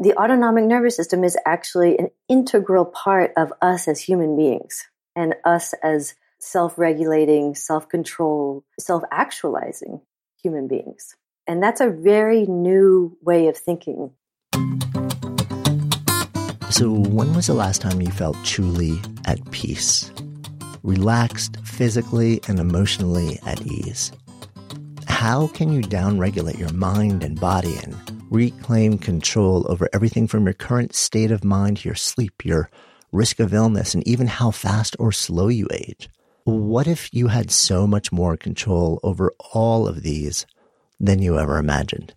the autonomic nervous system is actually an integral part of us as human beings and us as self regulating, self control, self actualizing human beings. And that's a very new way of thinking. So, when was the last time you felt truly at peace? Relaxed physically and emotionally at ease? How can you downregulate your mind and body and reclaim control over everything from your current state of mind to your sleep, your risk of illness, and even how fast or slow you age? What if you had so much more control over all of these than you ever imagined?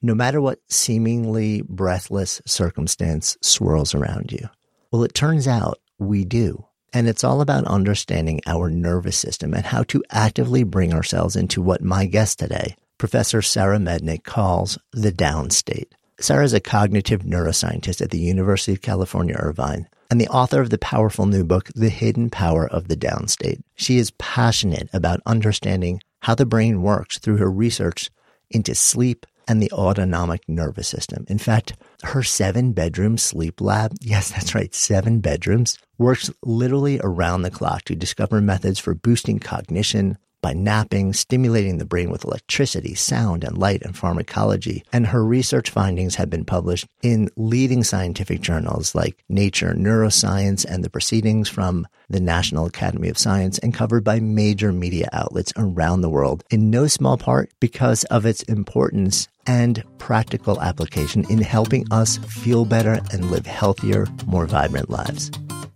No matter what seemingly breathless circumstance swirls around you. Well, it turns out we do. And it's all about understanding our nervous system and how to actively bring ourselves into what my guest today, Professor Sarah Mednick, calls the down state. Sarah is a cognitive neuroscientist at the University of California, Irvine, and the author of the powerful new book, The Hidden Power of the Downstate. She is passionate about understanding how the brain works through her research into sleep, and the autonomic nervous system. In fact, her seven bedroom sleep lab, yes, that's right, seven bedrooms, works literally around the clock to discover methods for boosting cognition, by napping, stimulating the brain with electricity, sound, and light and pharmacology. And her research findings have been published in leading scientific journals like Nature, Neuroscience, and the proceedings from the National Academy of Science and covered by major media outlets around the world, in no small part because of its importance and practical application in helping us feel better and live healthier, more vibrant lives.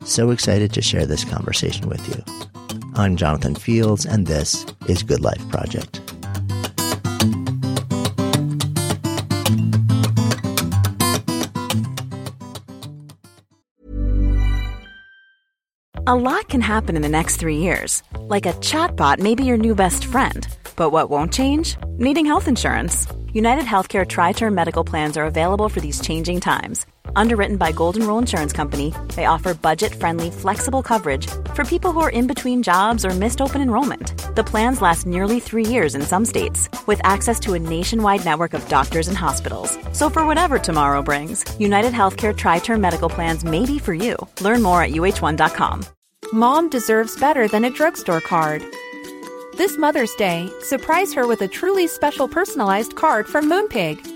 So excited to share this conversation with you. I'm Jonathan Fields, and this is Good Life Project. A lot can happen in the next three years. Like a chatbot may be your new best friend. But what won't change? Needing health insurance. United Healthcare Tri Term Medical Plans are available for these changing times Underwritten by Golden Rule Insurance Company, they offer budget-friendly, flexible coverage for people who are in between jobs or missed open enrollment. The plans last nearly three years in some states, with access to a nationwide network of doctors and hospitals. So for whatever tomorrow brings, United Healthcare Tri-Term Medical Plans may be for you. Learn more at uh1.com. Mom deserves better than a drugstore card. This Mother's Day, surprise her with a truly special personalized card from Moonpig.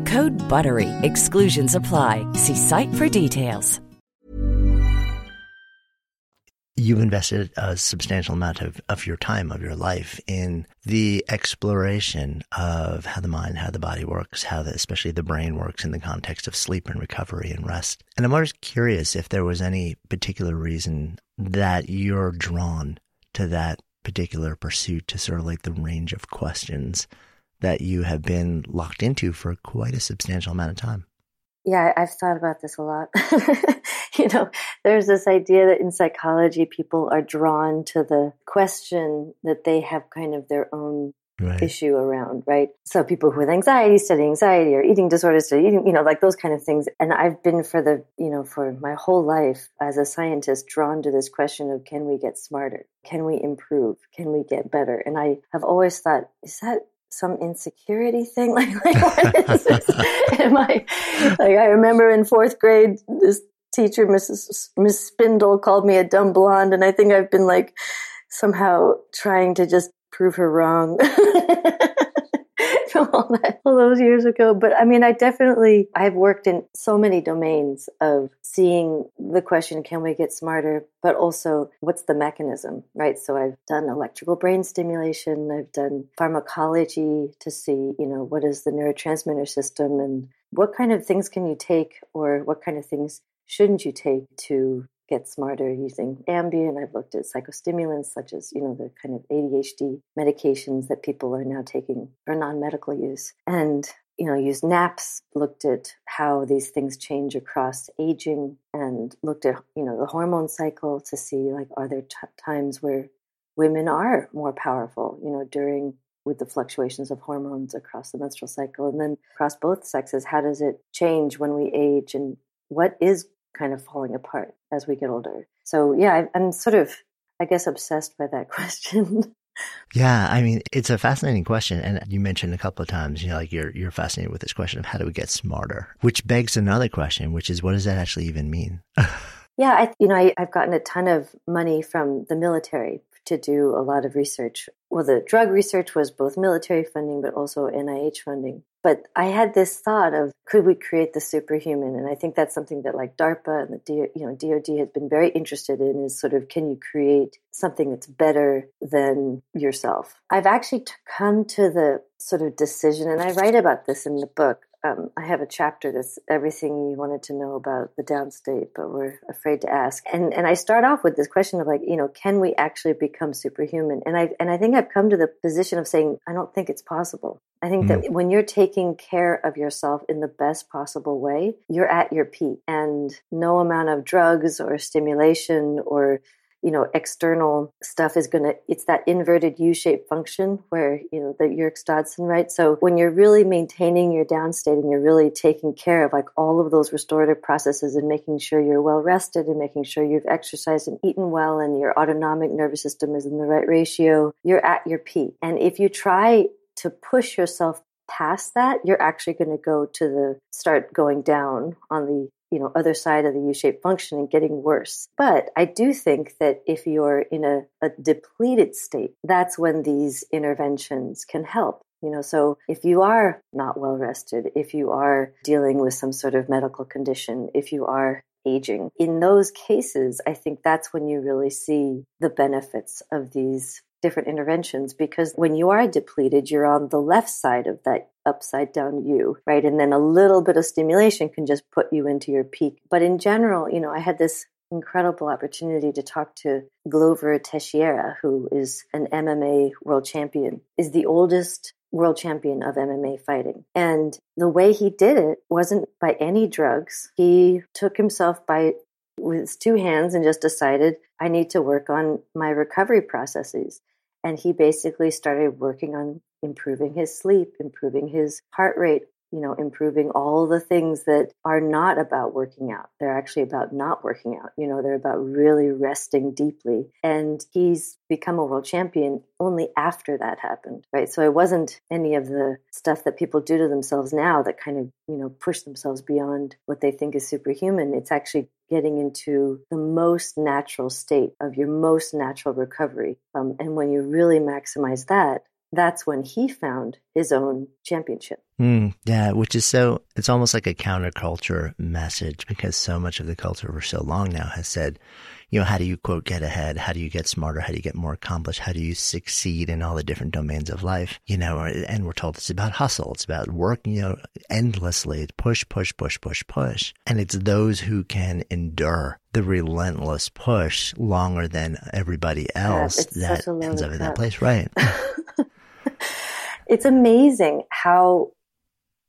Code BUTTERY. Exclusions apply. See site for details. you've invested a substantial amount of, of your time, of your life in the exploration of how the mind, how the body works, how the, especially the brain works in the context of sleep and recovery and rest. And I'm always curious if there was any particular reason that you're drawn to that particular pursuit to sort of like the range of questions that you have been locked into for quite a substantial amount of time. Yeah, I've thought about this a lot. you know, there's this idea that in psychology, people are drawn to the question that they have kind of their own right. issue around, right? So people with anxiety study anxiety or eating disorders study eating, you know, like those kind of things. And I've been for the, you know, for my whole life as a scientist drawn to this question of can we get smarter? Can we improve? Can we get better? And I have always thought, is that some insecurity thing? Like, like what is this? Am I like I remember in fourth grade, this teacher, Mrs. Miss Spindle, called me a dumb blonde, and I think I've been like somehow trying to just prove her wrong. all, that, all those years ago. But I mean, I definitely, I've worked in so many domains of seeing the question, can we get smarter? But also, what's the mechanism, right? So I've done electrical brain stimulation. I've done pharmacology to see, you know, what is the neurotransmitter system and what kind of things can you take or what kind of things shouldn't you take to get smarter using Ambien. I've looked at psychostimulants such as, you know, the kind of ADHD medications that people are now taking for non-medical use. And you know, used naps, looked at how these things change across aging, and looked at, you know, the hormone cycle to see, like, are there t- times where women are more powerful, you know, during with the fluctuations of hormones across the menstrual cycle and then across both sexes how does it change when we age and what is kind of falling apart as we get older. So yeah, I'm sort of, I guess, obsessed by that question. yeah, I mean, it's a fascinating question, and you mentioned a couple of times, you know, like you're you're fascinated with this question of how do we get smarter, which begs another question, which is what does that actually even mean? yeah, I, you know, I, I've gotten a ton of money from the military to do a lot of research. Well, the drug research was both military funding, but also NIH funding. But I had this thought of could we create the superhuman? And I think that's something that like DARPA and the you know DoD has been very interested in is sort of can you create something that's better than yourself? I've actually come to the sort of decision, and I write about this in the book um, I have a chapter that's everything you wanted to know about the downstate, but we're afraid to ask. And and I start off with this question of like, you know, can we actually become superhuman? And I and I think I've come to the position of saying I don't think it's possible. I think mm. that when you're taking care of yourself in the best possible way, you're at your peak, and no amount of drugs or stimulation or you know external stuff is going to it's that inverted u-shaped function where you know the yerkes dodson right so when you're really maintaining your downstate and you're really taking care of like all of those restorative processes and making sure you're well rested and making sure you've exercised and eaten well and your autonomic nervous system is in the right ratio you're at your peak. And if you try to push yourself past that, you're actually going to go to the start going down on the you know other side of the u-shaped function and getting worse. But i do think that if you're in a, a depleted state that's when these interventions can help. You know so if you are not well rested if you are dealing with some sort of medical condition if you are aging in those cases i think that's when you really see the benefits of these different interventions because when you are depleted, you're on the left side of that upside down U, right? And then a little bit of stimulation can just put you into your peak. But in general, you know, I had this incredible opportunity to talk to Glover Teixeira, who is an MMA world champion, is the oldest world champion of MMA fighting. And the way he did it wasn't by any drugs. He took himself by with his two hands and just decided I need to work on my recovery processes. And he basically started working on improving his sleep, improving his heart rate, you know, improving all the things that are not about working out. They're actually about not working out. You know, they're about really resting deeply. And he's become a world champion only after that happened, right? So it wasn't any of the stuff that people do to themselves now that kind of, you know, push themselves beyond what they think is superhuman. It's actually getting into the most natural state of your most natural recovery. Um, and when you really maximize that, that's when he found his own championship. Mm, yeah, which is so, it's almost like a counterculture message because so much of the culture for so long now has said, you know, how do you quote get ahead? How do you get smarter? How do you get more accomplished? How do you succeed in all the different domains of life? You know, and we're told it's about hustle. It's about working, you know, endlessly. Push, push, push, push, push. And it's those who can endure the relentless push longer than everybody else yeah, that ends up in that place. Right. it's amazing how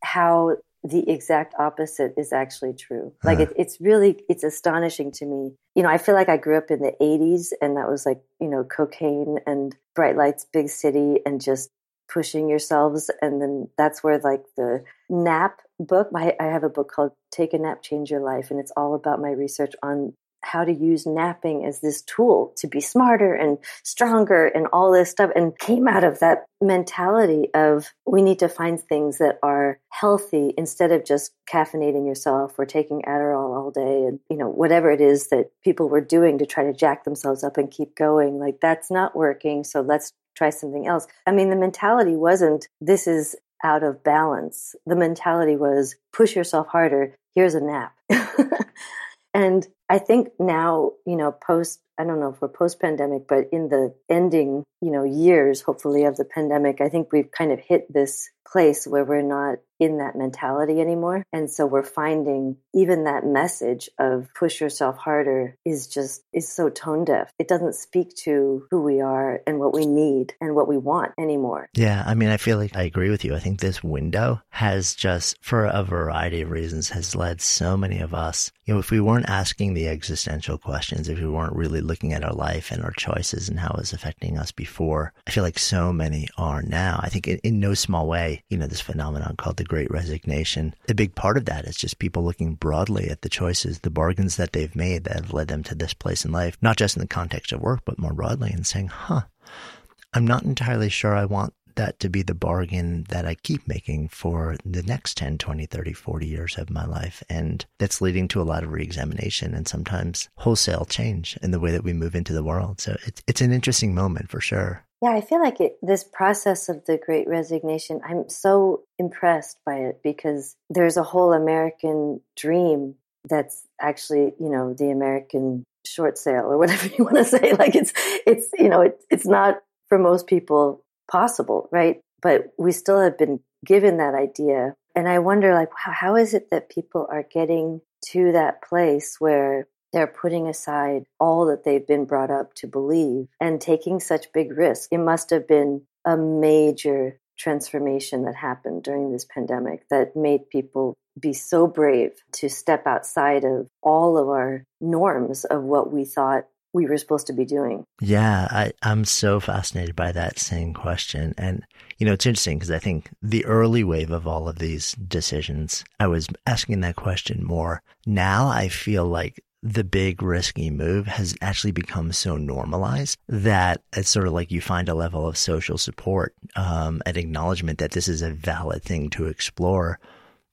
how the exact opposite is actually true. Like it, it's really it's astonishing to me. You know, I feel like I grew up in the '80s, and that was like you know cocaine and bright lights, big city, and just pushing yourselves. And then that's where like the nap book. My, I have a book called "Take a Nap, Change Your Life," and it's all about my research on how to use napping as this tool to be smarter and stronger and all this stuff and came out of that mentality of we need to find things that are healthy instead of just caffeinating yourself or taking Adderall all day and you know whatever it is that people were doing to try to jack themselves up and keep going like that's not working so let's try something else i mean the mentality wasn't this is out of balance, the mentality was push yourself harder. Here's a nap. and I think now, you know, post, I don't know if we're post pandemic, but in the ending, you know, years, hopefully, of the pandemic, I think we've kind of hit this place where we're not in that mentality anymore. And so we're finding even that message of push yourself harder is just is so tone deaf. It doesn't speak to who we are and what we need and what we want anymore. Yeah, I mean I feel like I agree with you. I think this window has just for a variety of reasons has led so many of us, you know, if we weren't asking the existential questions, if we weren't really looking at our life and our choices and how it's affecting us before, I feel like so many are now. I think in, in no small way, you know, this phenomenon called the great resignation. A big part of that is just people looking broadly at the choices, the bargains that they've made that have led them to this place in life, not just in the context of work, but more broadly and saying, huh, I'm not entirely sure I want that to be the bargain that I keep making for the next 10, 20, 30, 40 years of my life. And that's leading to a lot of reexamination and sometimes wholesale change in the way that we move into the world. So it's, it's an interesting moment for sure. Yeah, I feel like it, this process of the great resignation, I'm so impressed by it because there's a whole American dream that's actually, you know, the American short sale or whatever you want to say. Like it's, it's, you know, it, it's not for most people possible, right? But we still have been given that idea. And I wonder, like, wow, how is it that people are getting to that place where they're putting aside all that they've been brought up to believe and taking such big risks. It must have been a major transformation that happened during this pandemic that made people be so brave to step outside of all of our norms of what we thought we were supposed to be doing. Yeah, I, I'm so fascinated by that same question. And, you know, it's interesting because I think the early wave of all of these decisions, I was asking that question more. Now I feel like the big risky move has actually become so normalized that it's sort of like you find a level of social support, um, an acknowledgement that this is a valid thing to explore,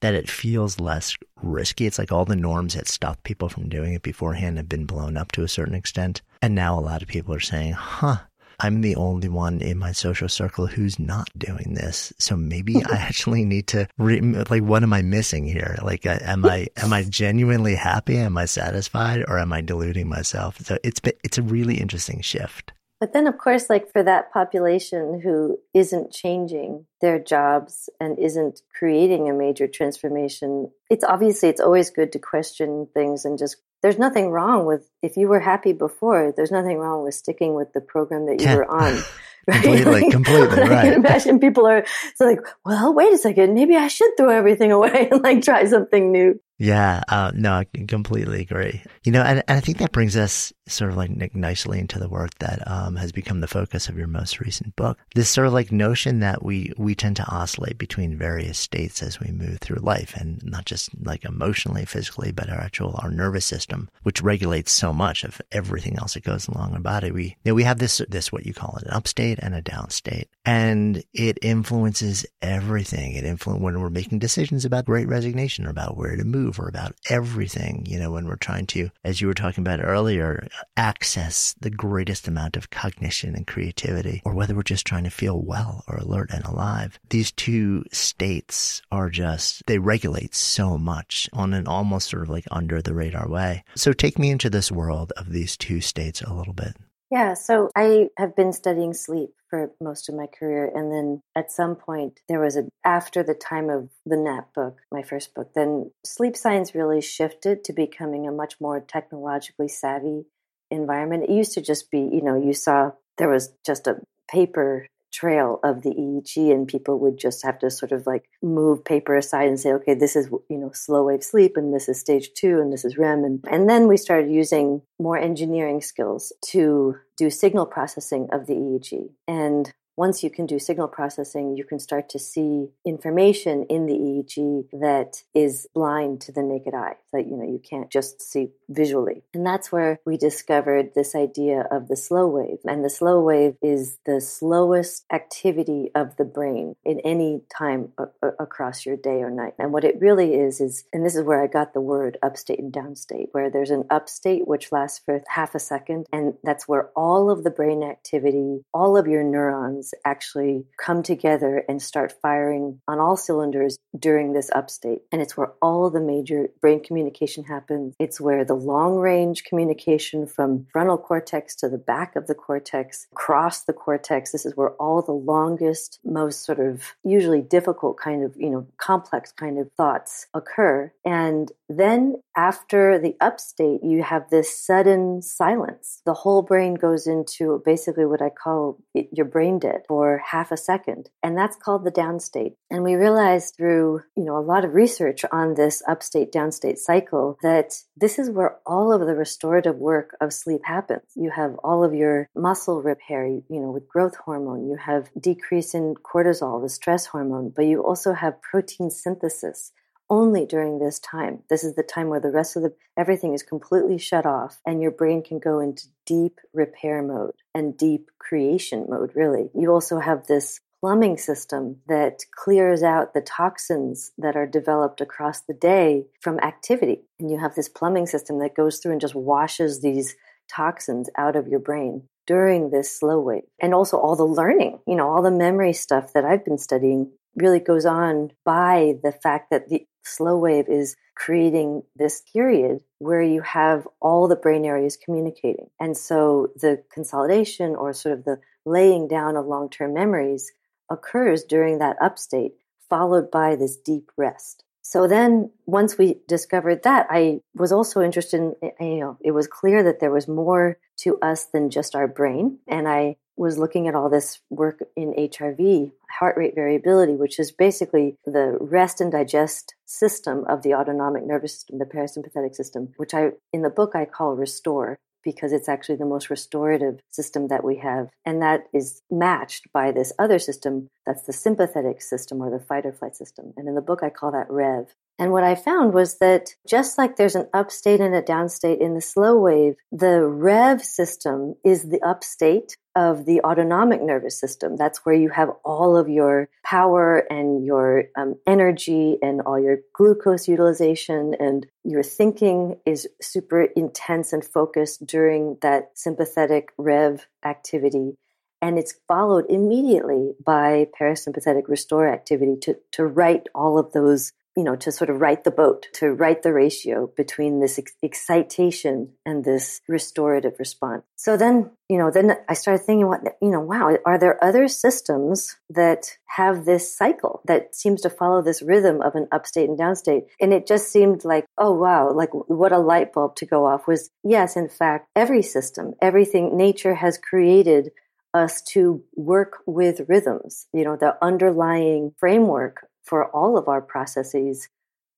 that it feels less risky. It's like all the norms that stopped people from doing it beforehand have been blown up to a certain extent. And now a lot of people are saying, huh, I'm the only one in my social circle who's not doing this. So maybe I actually need to re- like, what am I missing here? Like, uh, am I, am I genuinely happy? Am I satisfied or am I deluding myself? So it's, it's a really interesting shift. But then, of course, like for that population who isn't changing their jobs and isn't creating a major transformation, it's obviously it's always good to question things and just there's nothing wrong with if you were happy before there's nothing wrong with sticking with the program that you yeah. were on right? completely completely right i can imagine people are so like well wait a second maybe i should throw everything away and like try something new yeah, uh, no, I completely agree. You know, and, and, I think that brings us sort of like nicely into the work that um, has become the focus of your most recent book. This sort of like notion that we we tend to oscillate between various states as we move through life, and not just like emotionally, physically, but our actual our nervous system, which regulates so much of everything else that goes along our body. We you know, we have this this what you call it an upstate and a downstate, and it influences everything. It influences when we're making decisions about great resignation or about where to move or about everything, you know, when we're trying to, as you were talking about earlier, access the greatest amount of cognition and creativity, or whether we're just trying to feel well or alert and alive. These two states are just, they regulate so much on an almost sort of like under the radar way. So take me into this world of these two states a little bit. Yeah, so I have been studying sleep for most of my career. And then at some point, there was a, after the time of the NAP book, my first book, then sleep science really shifted to becoming a much more technologically savvy environment. It used to just be, you know, you saw there was just a paper trail of the EEG and people would just have to sort of like move paper aside and say, okay, this is, you know, slow wave sleep and this is stage two and this is REM. And, and then we started using more engineering skills to do signal processing of the EEG. And once you can do signal processing, you can start to see information in the EEG that is blind to the naked eye. That you know you can't just see visually. And that's where we discovered this idea of the slow wave. And the slow wave is the slowest activity of the brain in any time a- a- across your day or night. And what it really is is and this is where I got the word upstate and downstate, where there's an upstate which lasts for half a second and that's where all of the brain activity, all of your neurons actually come together and start firing on all cylinders during this upstate. And it's where all the major brain communication happens. It's where the long range communication from frontal cortex to the back of the cortex, across the cortex, this is where all the longest, most sort of usually difficult kind of, you know, complex kind of thoughts occur. And then after the upstate, you have this sudden silence. The whole brain goes into basically what I call your brain dead for half a second. And that's called the downstate. And we realized through, you know, a lot of research on this upstate downstate cycle that this is where all of the restorative work of sleep happens. You have all of your muscle repair, you know, with growth hormone, you have decrease in cortisol, the stress hormone, but you also have protein synthesis only during this time. This is the time where the rest of the everything is completely shut off and your brain can go into deep repair mode and deep creation mode really. You also have this plumbing system that clears out the toxins that are developed across the day from activity. And you have this plumbing system that goes through and just washes these toxins out of your brain during this slow wave. And also all the learning, you know, all the memory stuff that I've been studying really goes on by the fact that the slow wave is creating this period where you have all the brain areas communicating. And so the consolidation or sort of the laying down of long term memories occurs during that upstate, followed by this deep rest. So then, once we discovered that, I was also interested in, eh, you know, it was clear that there was more to us than just our brain. And I was looking at all this work in HRV, heart rate variability, which is basically the rest and digest system of the autonomic nervous system, the parasympathetic system, which I, in the book, I call restore because it's actually the most restorative system that we have. And that is matched by this other system that's the sympathetic system or the fight or flight system. And in the book, I call that REV. And what I found was that just like there's an upstate and a downstate in the slow wave, the REV system is the upstate of the autonomic nervous system. That's where you have all of your power and your um, energy and all your glucose utilization and your thinking is super intense and focused during that sympathetic REV activity and it's followed immediately by parasympathetic restore activity to, to right all of those you know, to sort of right the boat, to right the ratio between this ex- excitation and this restorative response. So then, you know, then I started thinking, what, you know, wow, are there other systems that have this cycle that seems to follow this rhythm of an upstate and downstate? And it just seemed like, oh, wow, like what a light bulb to go off was, yes, in fact, every system, everything nature has created us to work with rhythms, you know, the underlying framework for all of our processes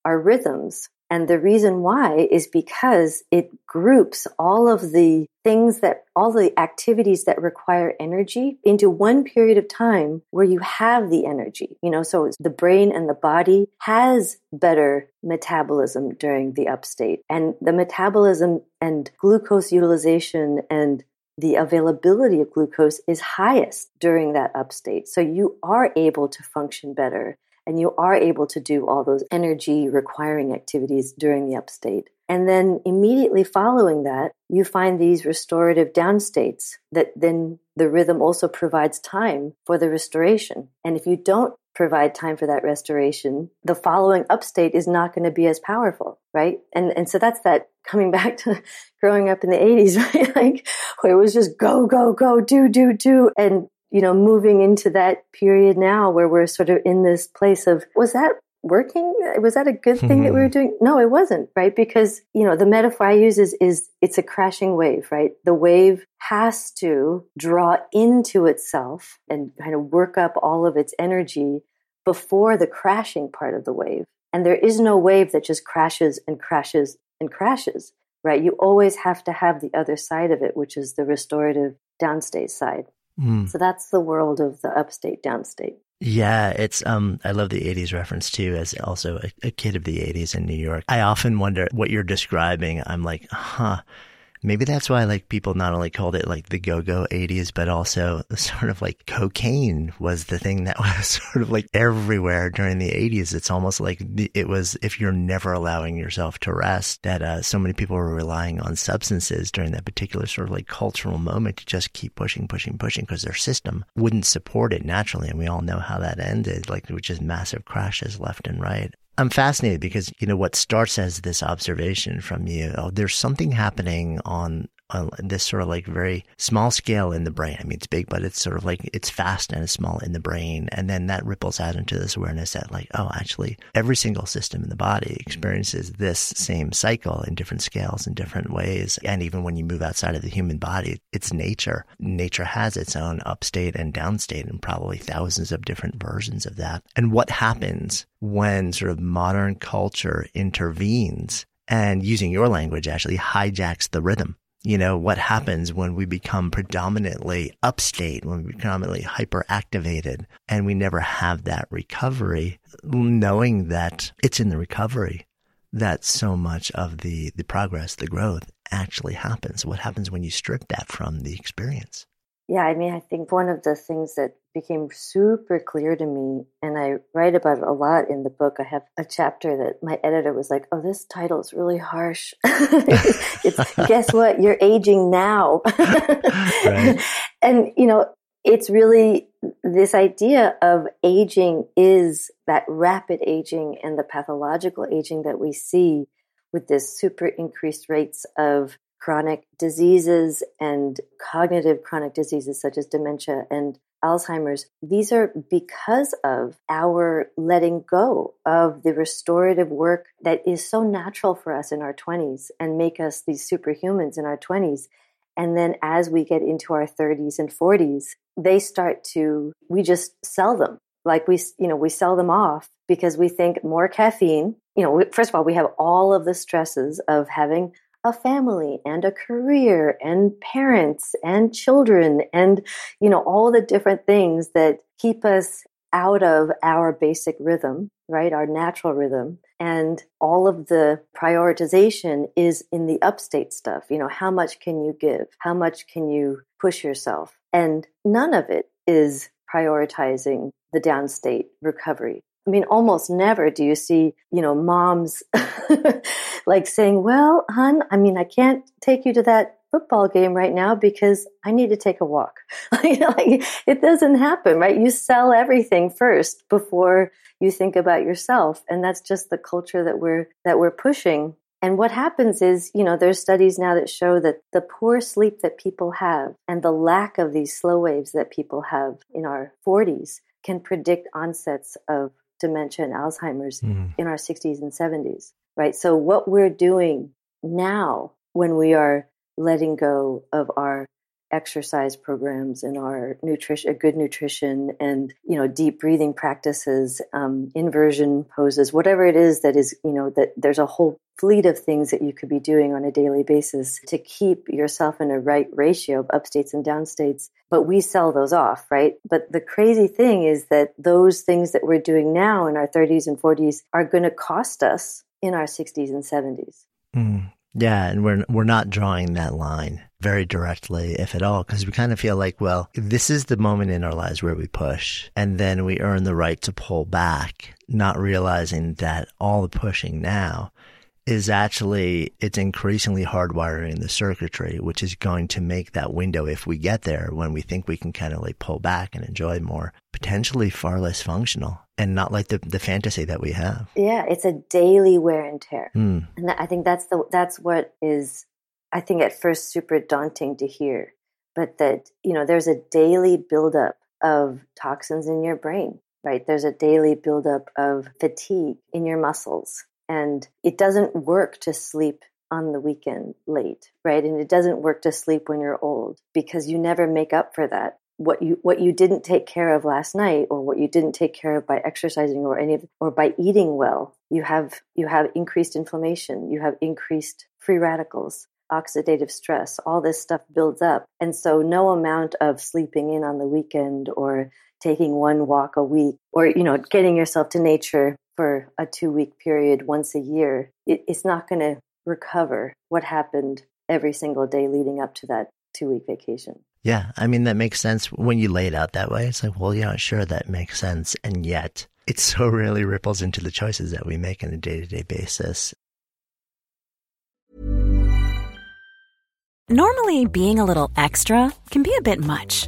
are rhythms. And the reason why is because it groups all of the things that, all the activities that require energy into one period of time where you have the energy. You know, so the brain and the body has better metabolism during the upstate. And the metabolism and glucose utilization and the availability of glucose is highest during that upstate. So you are able to function better and you are able to do all those energy requiring activities during the upstate. And then immediately following that, you find these restorative downstates that then the rhythm also provides time for the restoration. And if you don't provide time for that restoration, the following upstate is not going to be as powerful, right? And and so that's that coming back to growing up in the 80s, right? Like where it was just go, go, go, do, do, do. And you know, moving into that period now where we're sort of in this place of, was that working? Was that a good thing that we were mm-hmm. doing? No, it wasn't, right? Because, you know, the metaphor I use is, is it's a crashing wave, right? The wave has to draw into itself and kind of work up all of its energy before the crashing part of the wave. And there is no wave that just crashes and crashes and crashes, right? You always have to have the other side of it, which is the restorative downstate side. Mm. So that's the world of the upstate downstate. Yeah, it's um I love the 80s reference too as also a, a, kid of the 80s in New York. I often wonder what you're describing. I'm like, "Huh. Maybe that's why like people not only called it like the go-go 80s, but also sort of like cocaine was the thing that was sort of like everywhere during the 80s. It's almost like it was if you're never allowing yourself to rest that uh, so many people were relying on substances during that particular sort of like cultural moment to just keep pushing, pushing, pushing because their system wouldn't support it naturally. And we all know how that ended, like with just massive crashes left and right. I'm fascinated because, you know, what starts as this observation from you, oh, there's something happening on on this sort of like very small scale in the brain. I mean, it's big, but it's sort of like it's fast and it's small in the brain. And then that ripples out into this awareness that like, oh, actually every single system in the body mm-hmm. experiences this same cycle in different scales in different ways. And even when you move outside of the human body, it's nature. Nature has its own upstate and downstate and probably thousands of different versions of that. And what happens when sort of modern culture intervenes and using your language actually hijacks the rhythm you know, what happens when we become predominantly upstate, when we become predominantly hyperactivated and we never have that recovery, knowing that it's in the recovery that so much of the, the progress, the growth actually happens. What happens when you strip that from the experience? Yeah, I mean, I think one of the things that became super clear to me, and I write about it a lot in the book. I have a chapter that my editor was like, "Oh, this title is really harsh." guess what? You're aging now, and you know, it's really this idea of aging is that rapid aging and the pathological aging that we see with this super increased rates of chronic diseases and cognitive chronic diseases such as dementia and Alzheimer's, these are because of our letting go of the restorative work that is so natural for us in our 20s and make us these superhumans in our 20s. And then as we get into our 30s and 40s, they start to, we just sell them. Like we, you know, we sell them off because we think more caffeine. You know, first of all, we have all of the stresses of having a family and a career and parents and children and you know all the different things that keep us out of our basic rhythm right? Our natural rhythm. And all of the prioritization is in the upstate stuff. You know how much can you give? How much can you push yourself? And none of it is prioritizing the downstate recovery I mean, almost never do you see, you know, moms like saying, well, hon, I mean, I can't take you to that football game right now because I need to take a walk. like, it doesn't happen, right? You sell everything first before you think about yourself. And that's just the culture that we're, that we're pushing. And what happens is, you know, there's studies now that show that the poor sleep that people have and the lack of these slow waves that people have in our 40s can predict onsets of dementia and Alzheimer's mm. in our 60s and 70s, right? So, what we're doing now when we are letting go of our exercise programs and our nutrition, good nutrition, and you know, deep breathing practices, um, inversion poses, whatever it is that is, you know, that there's a whole fleet of things that you could be doing on a daily basis to keep yourself in a right ratio of upstates and downstates. But we sell those off, right? But the crazy thing is that those things that we're doing now in our 30s and 40s are going to cost us in our 60s and 70s. Mm. Yeah, and we're we're not drawing that line very directly, if at all, because we kind of feel like, well, this is the moment in our lives where we push, and then we earn the right to pull back, not realizing that all the pushing now is actually it's increasingly hardwiring the circuitry, which is going to make that window, if we get there, when we think we can kind of like pull back and enjoy more, potentially far less functional and not like the, the fantasy that we have. Yeah, it's a daily wear and tear. Mm. And I think that's the that's what is I think at first super daunting to hear. But that, you know, there's a daily buildup of toxins in your brain, right? There's a daily buildup of fatigue in your muscles and it doesn't work to sleep on the weekend late, right? And it doesn't work to sleep when you're old because you never make up for that. What you what you didn't take care of last night or what you didn't take care of by exercising or any of, or by eating well, you have you have increased inflammation, you have increased free radicals, oxidative stress, all this stuff builds up. And so no amount of sleeping in on the weekend or taking one walk a week or you know getting yourself to nature for a two week period once a year, it, it's not going to recover what happened every single day leading up to that two week vacation. Yeah, I mean, that makes sense when you lay it out that way. It's like, well, yeah, sure, that makes sense. And yet, it so rarely ripples into the choices that we make on a day to day basis. Normally, being a little extra can be a bit much,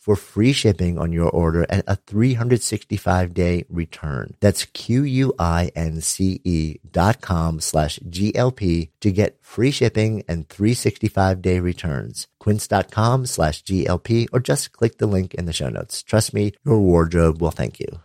for free shipping on your order and a 365 day return. That's Q-U-I-N-C-E dot com slash GLP to get free shipping and 365 day returns. Quince.com slash GLP or just click the link in the show notes. Trust me, your wardrobe will thank you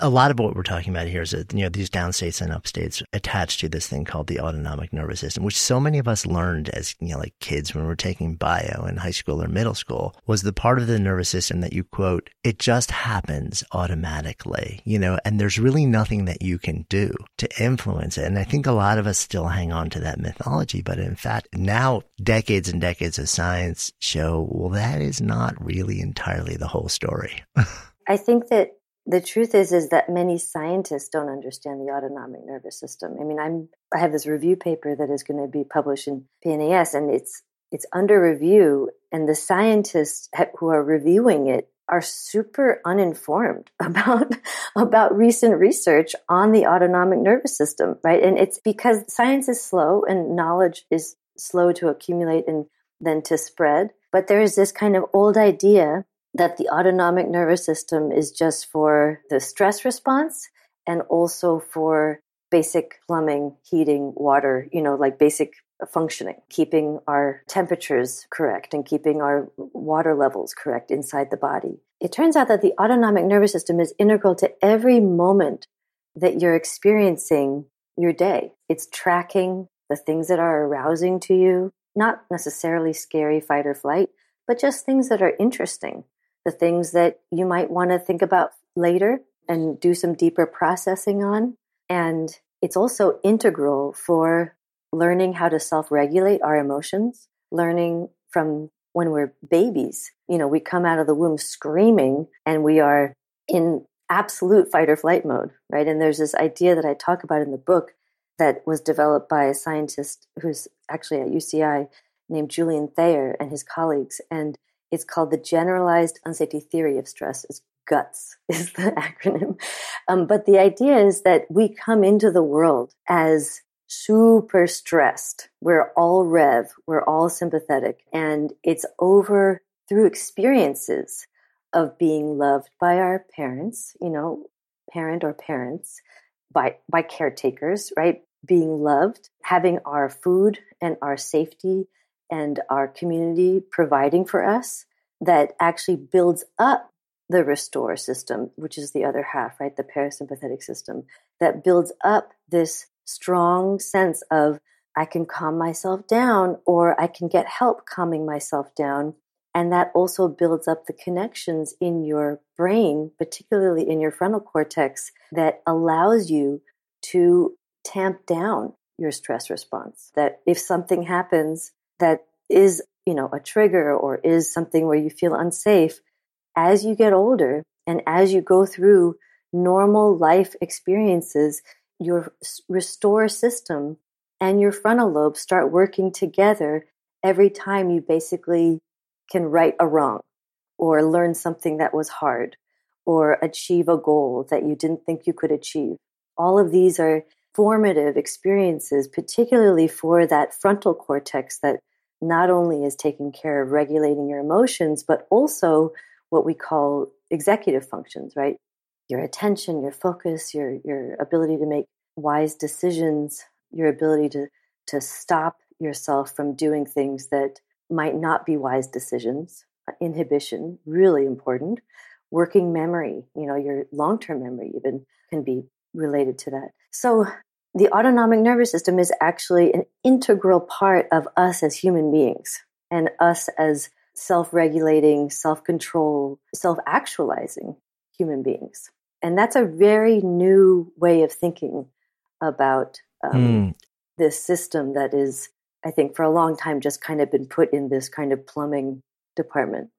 a lot of what we're talking about here is that, you know, these downstates and upstates attached to this thing called the autonomic nervous system, which so many of us learned as, you know, like kids when we were taking bio in high school or middle school was the part of the nervous system that you quote, it just happens automatically, you know, and there's really nothing that you can do to influence it. And I think a lot of us still hang on to that mythology, but in fact, now decades and decades of science show, well, that is not really entirely the whole story. I think that the truth is is that many scientists don't understand the autonomic nervous system. I mean, I'm I have this review paper that is going to be published in PNAS, and it's it's under review, and the scientists who are reviewing it are super uninformed about about recent research on the autonomic nervous system, right? And it's because science is slow and knowledge is slow to accumulate and then to spread. But there is this kind of old idea that the autonomic nervous system is just for the stress response and also for basic plumbing, heating, water, you know, like basic functioning, keeping our temperatures correct and keeping our water levels correct inside the body. It turns out that the autonomic nervous system is integral to every moment that you're experiencing your day. It's tracking the things that are arousing to you, not necessarily scary fight or flight, but just things that are interesting, the things that you might want to think about later and do some deeper processing on. And it's also integral for learning how to self regulate our emotions, learning from when we're babies. You know, we come out of the womb screaming and we are in absolute fight or flight mode, right? And there's this idea that I talk about in the book that was developed by a scientist who's actually at UCI named Julian Thayer and his colleagues. And it's called the Generalized Anxiety Theory of Stress. It's GUTS is the acronym. Um, but the idea is that we come into the world as super stressed. We're all rev, we're all sympathetic, and it's over through experiences of being loved by our parents, you know, parent or parents, by by caretakers, right? Being loved, having our food and our safety and our community providing for us that actually builds up the restore system, which is the other half, right? The parasympathetic system that builds up this strong sense of I can calm myself down or I can get help calming myself down. And that also builds up the connections in your brain, particularly in your frontal cortex, that allows you to tamp down your stress response. That if something happens that is, you know, a trigger or is something where you feel unsafe, as you get older and as you go through normal life experiences, your restore system and your frontal lobe start working together every time you basically can right a wrong or learn something that was hard or achieve a goal that you didn't think you could achieve. All of these are formative experiences, particularly for that frontal cortex that not only is taking care of regulating your emotions, but also what we call executive functions, right? Your attention, your focus, your, your ability to make wise decisions, your ability to, to stop yourself from doing things that might not be wise decisions, uh, inhibition, really important. Working memory, you know, your long term memory even can be related to that. So the autonomic nervous system is actually an integral part of us as human beings and us as self regulating, self control, self actualizing human beings. And that's a very new way of thinking about um, mm. this system that is, I think, for a long time just kind of been put in this kind of plumbing department.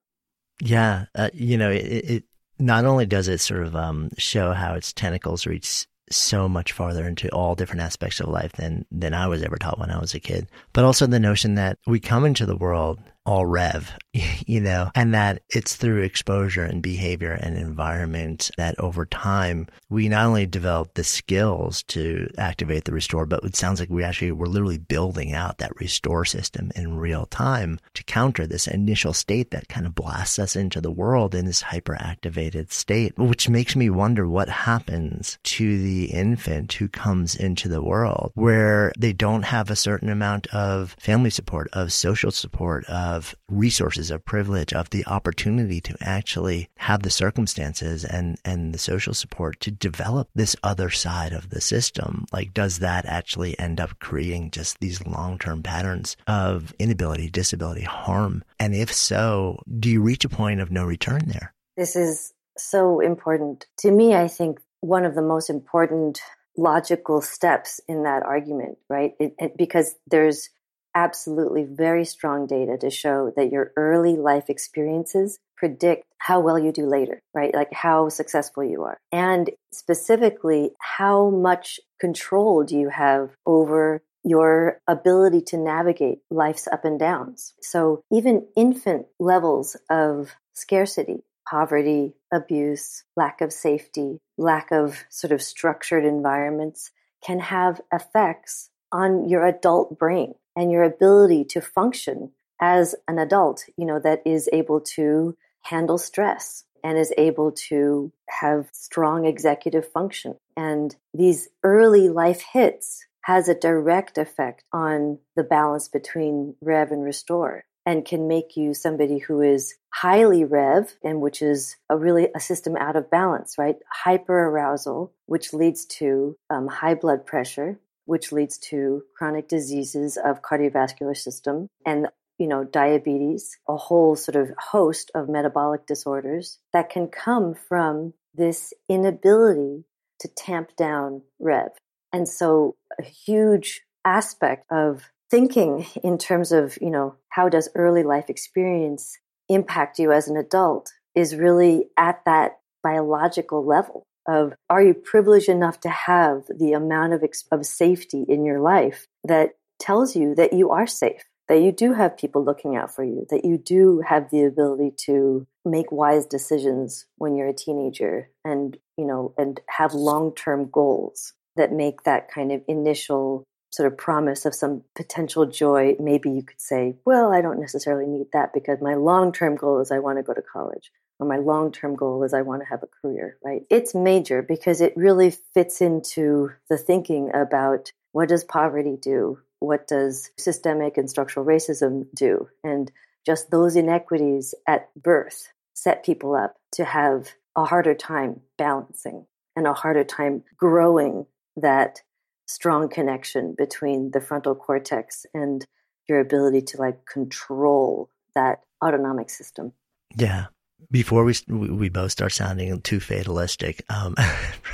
Yeah. Uh, you know, it, it, not only does it sort of um, show how its tentacles reach so much farther into all different aspects of life than than I was ever taught when I was a kid. But also the notion that we come into the world all rev, you know, and that it's through exposure and behavior and environment that over time we not only develop the skills to activate the restore, but it sounds like we actually we're literally building out that restore system in real time to counter this initial state that kind of blasts us into the world in this hyperactivated state, which makes me wonder what happens to the infant who comes into the world where they don't have a certain amount of family support, of social support, of of resources, of privilege, of the opportunity to actually have the circumstances and, and the social support to develop this other side of the system? Like, does that actually end up creating just these long term patterns of inability, disability, harm? And if so, do you reach a point of no return there? This is so important. To me, I think one of the most important logical steps in that argument, right? It, it, because there's absolutely very strong data to show that your early life experiences predict how well you do later, right? Like how successful you are. And specifically, how much control do you have over your ability to navigate life's up and downs? So even infant levels of scarcity, poverty, abuse, lack of safety, lack of sort of structured environments can have effects on your adult brain and your ability to function as an adult, you know, that is able to handle stress and is able to have strong executive function. And these early life hits has a direct effect on the balance between rev and restore and can make you somebody who is highly rev and which is a really a system out of balance right hyper arousal which leads to um, high blood pressure which leads to chronic diseases of cardiovascular system and you know diabetes a whole sort of host of metabolic disorders that can come from this inability to tamp down rev. And so a huge aspect of thinking in terms of, you know, how does early life experience impact you as an adult is really at that biological level of are you privileged enough to have the amount of, of safety in your life that tells you that you are safe that you do have people looking out for you that you do have the ability to make wise decisions when you're a teenager and you know and have long-term goals that make that kind of initial sort of promise of some potential joy, maybe you could say, well, I don't necessarily need that because my long term goal is I want to go to college, or my long term goal is I want to have a career, right? It's major because it really fits into the thinking about what does poverty do? What does systemic and structural racism do? And just those inequities at birth set people up to have a harder time balancing and a harder time growing that strong connection between the frontal cortex and your ability to like control that autonomic system. Yeah. Before we we both start sounding too fatalistic, um,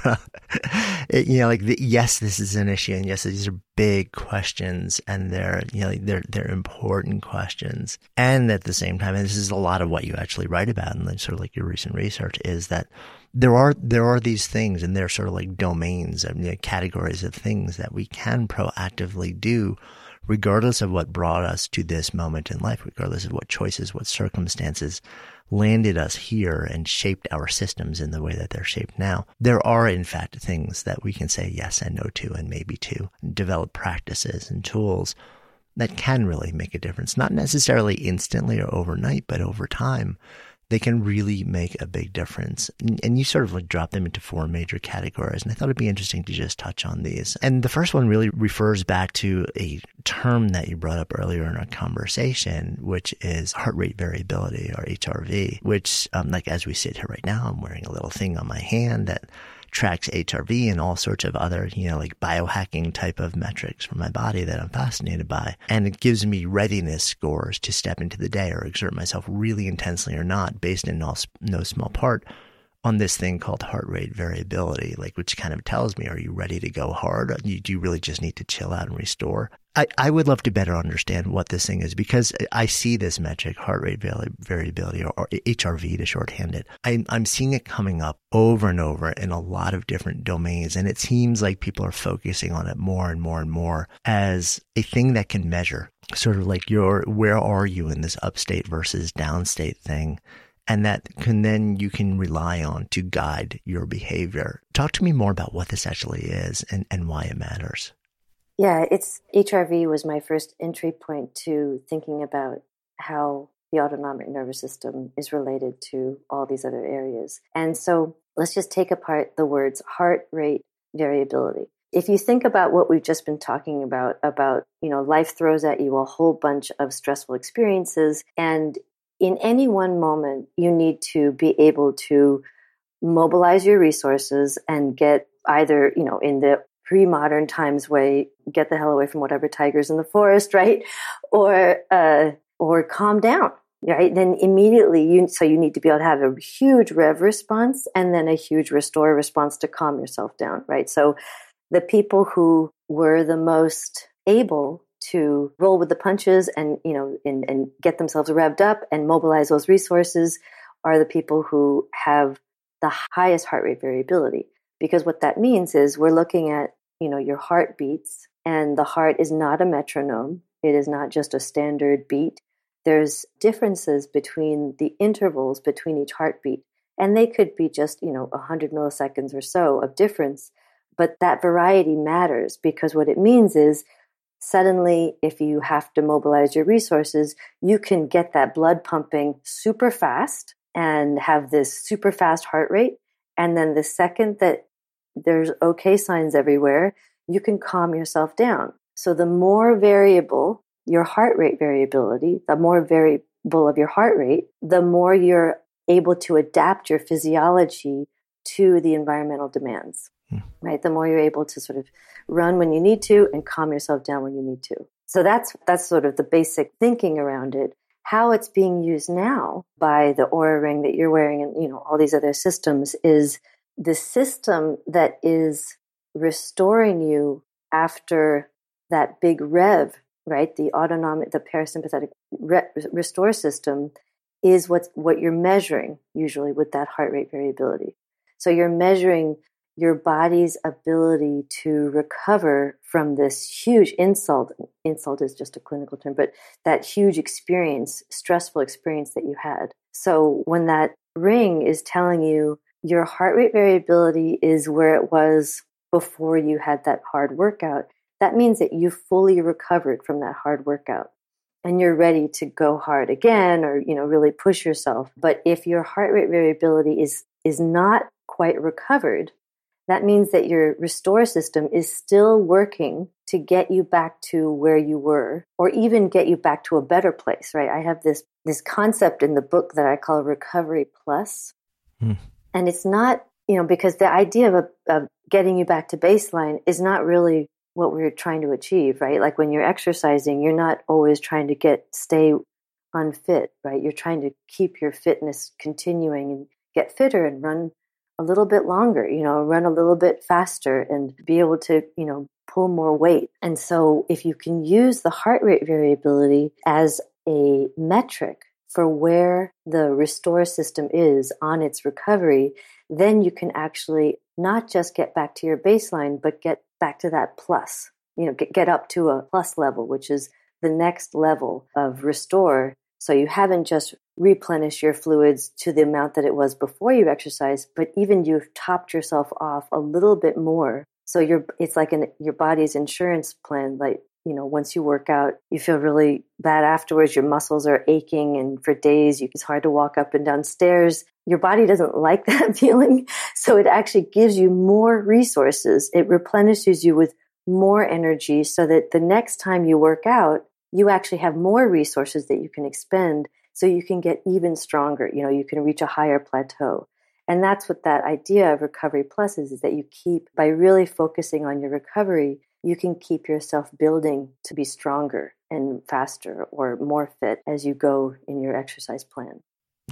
it, you know, like the, yes, this is an issue, and yes, these are big questions, and they're you know they're they're important questions, and at the same time, and this is a lot of what you actually write about, and sort of like your recent research is that there are there are these things and they're sort of like domains and you know, categories of things that we can proactively do regardless of what brought us to this moment in life regardless of what choices what circumstances landed us here and shaped our systems in the way that they're shaped now. There are in fact things that we can say yes and no to and maybe to develop practices and tools that can really make a difference not necessarily instantly or overnight but over time they can really make a big difference. And you sort of like drop them into four major categories. And I thought it'd be interesting to just touch on these. And the first one really refers back to a term that you brought up earlier in our conversation, which is heart rate variability or HRV, which, um, like as we sit here right now, I'm wearing a little thing on my hand that tracks HRV and all sorts of other, you know, like biohacking type of metrics for my body that I'm fascinated by. And it gives me readiness scores to step into the day or exert myself really intensely or not based in no, no small part on this thing called heart rate variability, like which kind of tells me, are you ready to go hard? Do you really just need to chill out and restore? I, I would love to better understand what this thing is because I see this metric, heart rate variability or, or HRV to shorthand it. I, I'm seeing it coming up over and over in a lot of different domains. And it seems like people are focusing on it more and more and more as a thing that can measure sort of like your, where are you in this upstate versus downstate thing? and that can then you can rely on to guide your behavior. Talk to me more about what this actually is and, and why it matters. Yeah, it's HRV was my first entry point to thinking about how the autonomic nervous system is related to all these other areas. And so let's just take apart the words heart rate variability. If you think about what we've just been talking about, about, you know, life throws at you a whole bunch of stressful experiences. And in any one moment, you need to be able to mobilize your resources and get either, you know, in the pre-modern times way get the hell away from whatever tigers in the forest right? Or uh, or calm down right? Then immediately you so you need to be able to have a huge rev response and then a huge restore response to calm yourself down right? So the people who were the most able to roll with the punches and you know and, and get themselves revved up and mobilize those resources are the people who have the highest heart rate variability. Because what that means is we're looking at you know your heart beats and the heart is not a metronome. It is not just a standard beat. There's differences between the intervals between each heartbeat and they could be just you know 100 milliseconds or so of difference but that variety matters because what it means is suddenly if you have to mobilize your resources you can get that blood pumping super fast and have this super fast heart rate and then the second that there's okay signs everywhere, you can calm yourself down. So the more variable your heart rate variability, the more variable of your heart rate, the more you're able to adapt your physiology to the environmental demands, hmm. right? The more you're able to sort of run when you need to and calm yourself down when you need to. So that's that's sort of the basic thinking around it. How it's being used now by the Oura ring that you're wearing and you know all these other systems is the system that is restoring you after that big rev, right? The autonomic, the parasympathetic re- restore system is what's what you're measuring usually with that heart rate variability. So you're measuring your body's ability to recover from this huge insult. Insult is just a clinical term, but that huge experience, stressful experience that you had. So when that ring is telling you your heart rate variability is where it was before you had that hard workout, that means that you fully recovered from that hard workout and you're ready to go hard again or you know really push yourself. But if your heart rate variability is is not quite recovered that means that your restore system is still working to get you back to where you were or even get you back to a better place right? I have this this concept in the book that i call recovery plus. Hmm. And it's not you know because the idea of, of getting you back to baseline is not really what we're trying to achieve right like when you're exercising you're not always trying to get stay unfit right you're trying to keep your fitness continuing and get fitter and run a little bit longer, you know, run a little bit faster and be able to, you know, pull more weight. And so if you can use the heart rate variability as a metric for where the restore system is on its recovery, then you can actually not just get back to your baseline, but get back to that plus, you know, get, get up to a plus level, which is the next level of restore. So you haven't just replenished your fluids to the amount that it was before you exercise, but even you've topped yourself off a little bit more. So you're, it's like an, your body's insurance plan. Like, you know, once you work out, you feel really bad afterwards. Your muscles are aching and for days you, it's hard to walk up and down stairs. Your body doesn't like that feeling. So it actually gives you more resources. It replenishes you with more energy so that the next time you work out, you actually have more resources that you can expend so you can get even stronger. You know, you can reach a higher plateau. And that's what that idea of recovery plus is, is that you keep, by really focusing on your recovery, you can keep yourself building to be stronger and faster or more fit as you go in your exercise plan.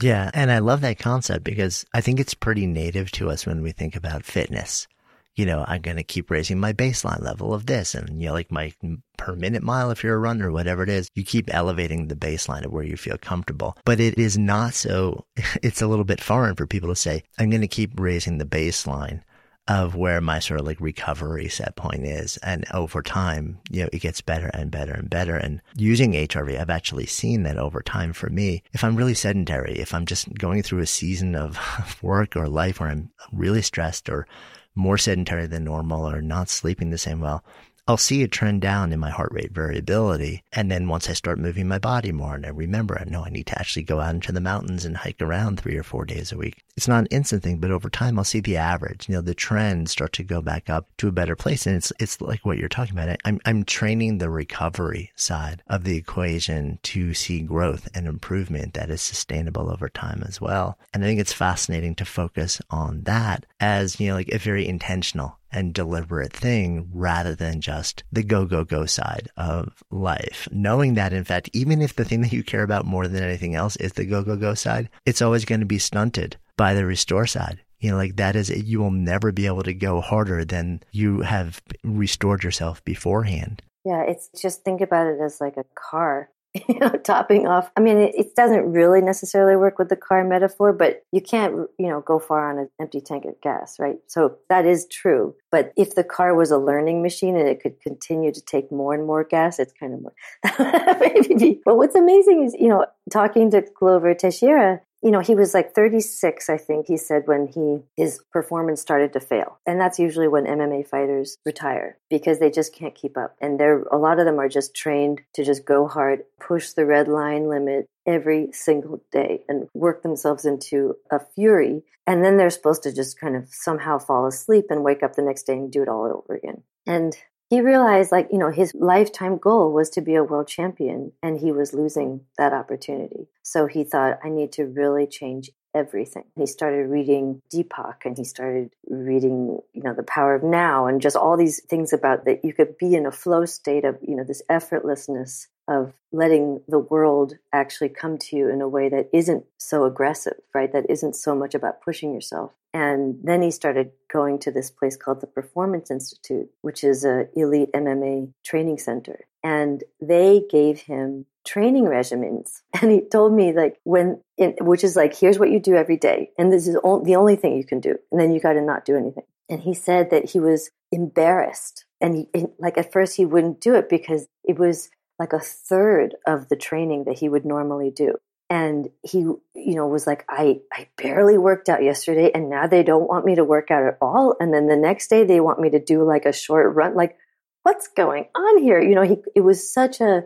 Yeah. And I love that concept because I think it's pretty native to us when we think about fitness you know, I'm going to keep raising my baseline level of this. And, you know, like my per minute mile, if you're a runner, whatever it is, you keep elevating the baseline of where you feel comfortable. But it is not so, it's a little bit foreign for people to say, I'm going to keep raising the baseline of where my sort of like recovery set point is. And over time, you know, it gets better and better and better. And using HRV, I've actually seen that over time for me. If I'm really sedentary, if I'm just going through a season of work or life where I'm really stressed or more sedentary than normal or not sleeping the same well, I'll see a trend down in my heart rate variability. And then once I start moving my body more and I remember, I know I need to actually go out into the mountains and hike around three or four days a week. It's not an instant thing, but over time I'll see the average, you know, the trend start to go back up to a better place. And it's, it's like what you're talking about. I'm, I'm training the recovery side of the equation to see growth and improvement that is sustainable over time as well. And I think it's fascinating to focus on that as, you know, like a very intentional and deliberate thing rather than just the go, go, go side of life. Knowing that, in fact, even if the thing that you care about more than anything else is the go, go, go side, it's always going to be stunted by the restore side. You know, like that is, you will never be able to go harder than you have restored yourself beforehand. Yeah, it's just think about it as like a car. You know, topping off. I mean, it, it, doesn't really necessarily work with the car metaphor, but you can't, you know, go far on an empty tank of gas, right? So that is true. But if the car was a learning machine and it could continue to take more and more gas, it's kind of more. maybe. But what's amazing is, you know, talking to Glover Teixeira, you know, he was like 36, I think he said when he his performance started to fail. And that's usually when MMA fighters retire because they just can't keep up. And there a lot of them are just trained to just go hard, push the red line limit every single day and work themselves into a fury. And then they're supposed to just kind of somehow fall asleep and wake up the next day and do it all over again. And he realized like you know his lifetime goal was to be a world champion and he was losing that opportunity. So he thought i need to really change everything. He started reading deepak and he started reading you know the power of now and just all these things about that you could be in a flow state of you know this effortlessness of letting the world actually come to you in a way that isn't so aggressive, right? That isn't so much about pushing yourself. And then he started going to this place called the Performance Institute, which is a elite MMA training center. And they gave him training regimens. And he told me like when, in, which is like, here's what you do every day. And this is the only thing you can do. And then you got to not do anything. And he said that he was embarrassed. And he, like at first he wouldn't do it because it was like a third of the training that he would normally do. And he, you know, was like, I, I barely worked out yesterday and now they don't want me to work out at all. And then the next day they want me to do like a short run. Like, what's going on here? You know, he, it was such a,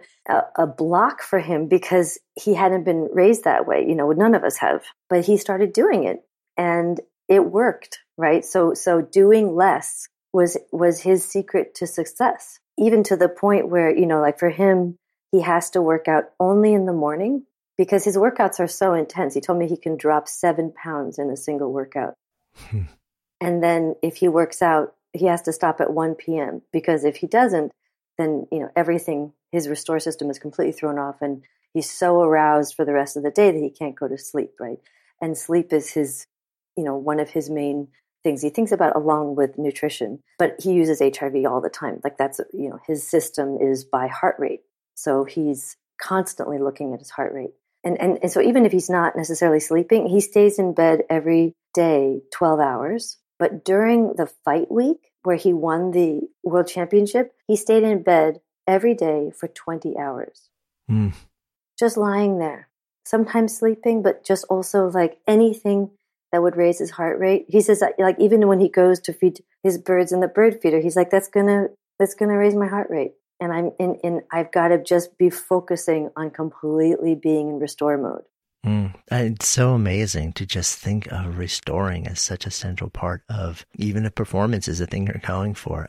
a, block for him because he hadn't been raised that way. You know, none of us have, but he started doing it and it worked, right? So, so doing less was, was his secret to success even to the point where, you know, like for him, he has to work out only in the morning because his workouts are so intense. He told me he can drop seven pounds in a single workout. Hmm. and then if he works out, he has to stop at 1 p.m. because if he doesn't, then, you know, everything, his restore system is completely thrown off and he's so aroused for the rest of the day that he can't go to sleep, right? And sleep is his, you know, one of his main things he thinks about along with nutrition. But he uses HRV all the time. Like that's, you know, his system is by heart rate. So he's constantly looking at his heart rate. And, and, and so even if he's not necessarily sleeping, he stays in bed every day 12 hours. But during the fight week where he won the world championship, he stayed in bed every day for 20 hours. Mm. Just lying there, sometimes sleeping, but just also like anything that would raise his heart rate. He says that like even when he goes to feed his birds in the bird feeder, he's like, that's gonna that's gonna raise my heart rate. And I'm in, in I've got to just be focusing on completely being in restore mode. Mm. It's so amazing to just think of restoring as such a central part of even if performance is the thing you're going for.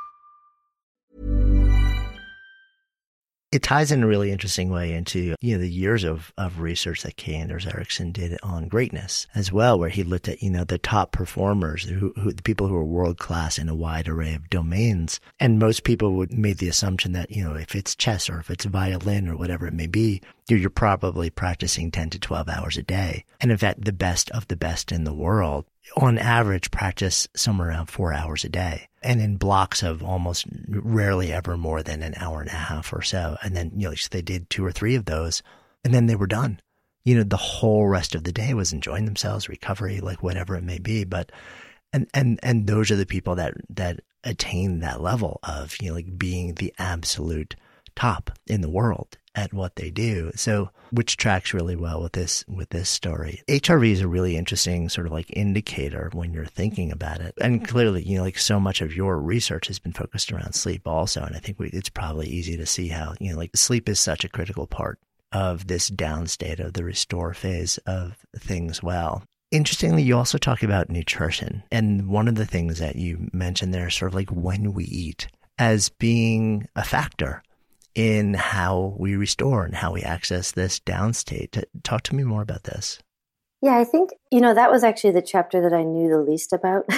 it ties in a really interesting way into you know the years of, of research that K. Anders Ericsson did on greatness as well, where he looked at you know the top performers, who, who the people who are world class in a wide array of domains, and most people would made the assumption that you know if it's chess or if it's violin or whatever it may be, you're probably practicing ten to twelve hours a day, and in fact the best of the best in the world on average practice somewhere around four hours a day and in blocks of almost rarely ever more than an hour and a half or so. And then, you know, they did two or three of those and then they were done. You know, the whole rest of the day was enjoying themselves, recovery, like whatever it may be. But, and, and, and those are the people that, that attain that level of, you know, like being the absolute top in the world at what they do. So, which tracks really well with this with this story. HRV is a really interesting sort of like indicator when you're thinking about it. And mm-hmm. clearly, you know, like so much of your research has been focused around sleep also, and I think we, it's probably easy to see how, you know, like sleep is such a critical part of this down state of the restore phase of things well. Interestingly, you also talk about nutrition. And one of the things that you mentioned there is sort of like when we eat as being a factor in how we restore and how we access this down state. Talk to me more about this. Yeah, I think, you know, that was actually the chapter that I knew the least about.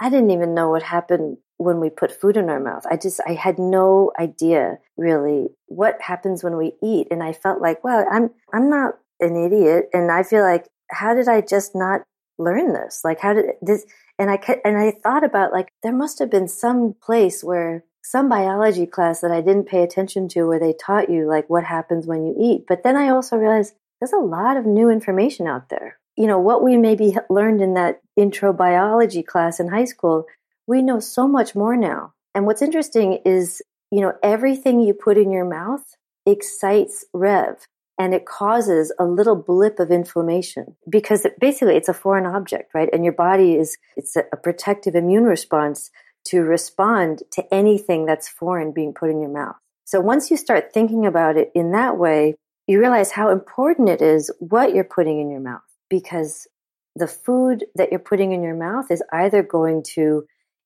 I didn't even know what happened when we put food in our mouth. I just, I had no idea really what happens when we eat. And I felt like, well, I'm, I'm not an idiot. And I feel like, how did I just not learn this? Like, how did this, and I, and I thought about like, there must have been some place where some biology class that I didn't pay attention to where they taught you like what happens when you eat. But then I also realized there's a lot of new information out there. You know, what we maybe learned in that intro biology class in high school, we know so much more now. And what's interesting is, you know, everything you put in your mouth excites Rev and it causes a little blip of inflammation because basically it's a foreign object, right? And your body is, it's a protective immune response to respond to anything that's foreign being put in your mouth. So once you start thinking about it in that way, you realize how important it is what you're putting in your mouth because the food that you're putting in your mouth is either going to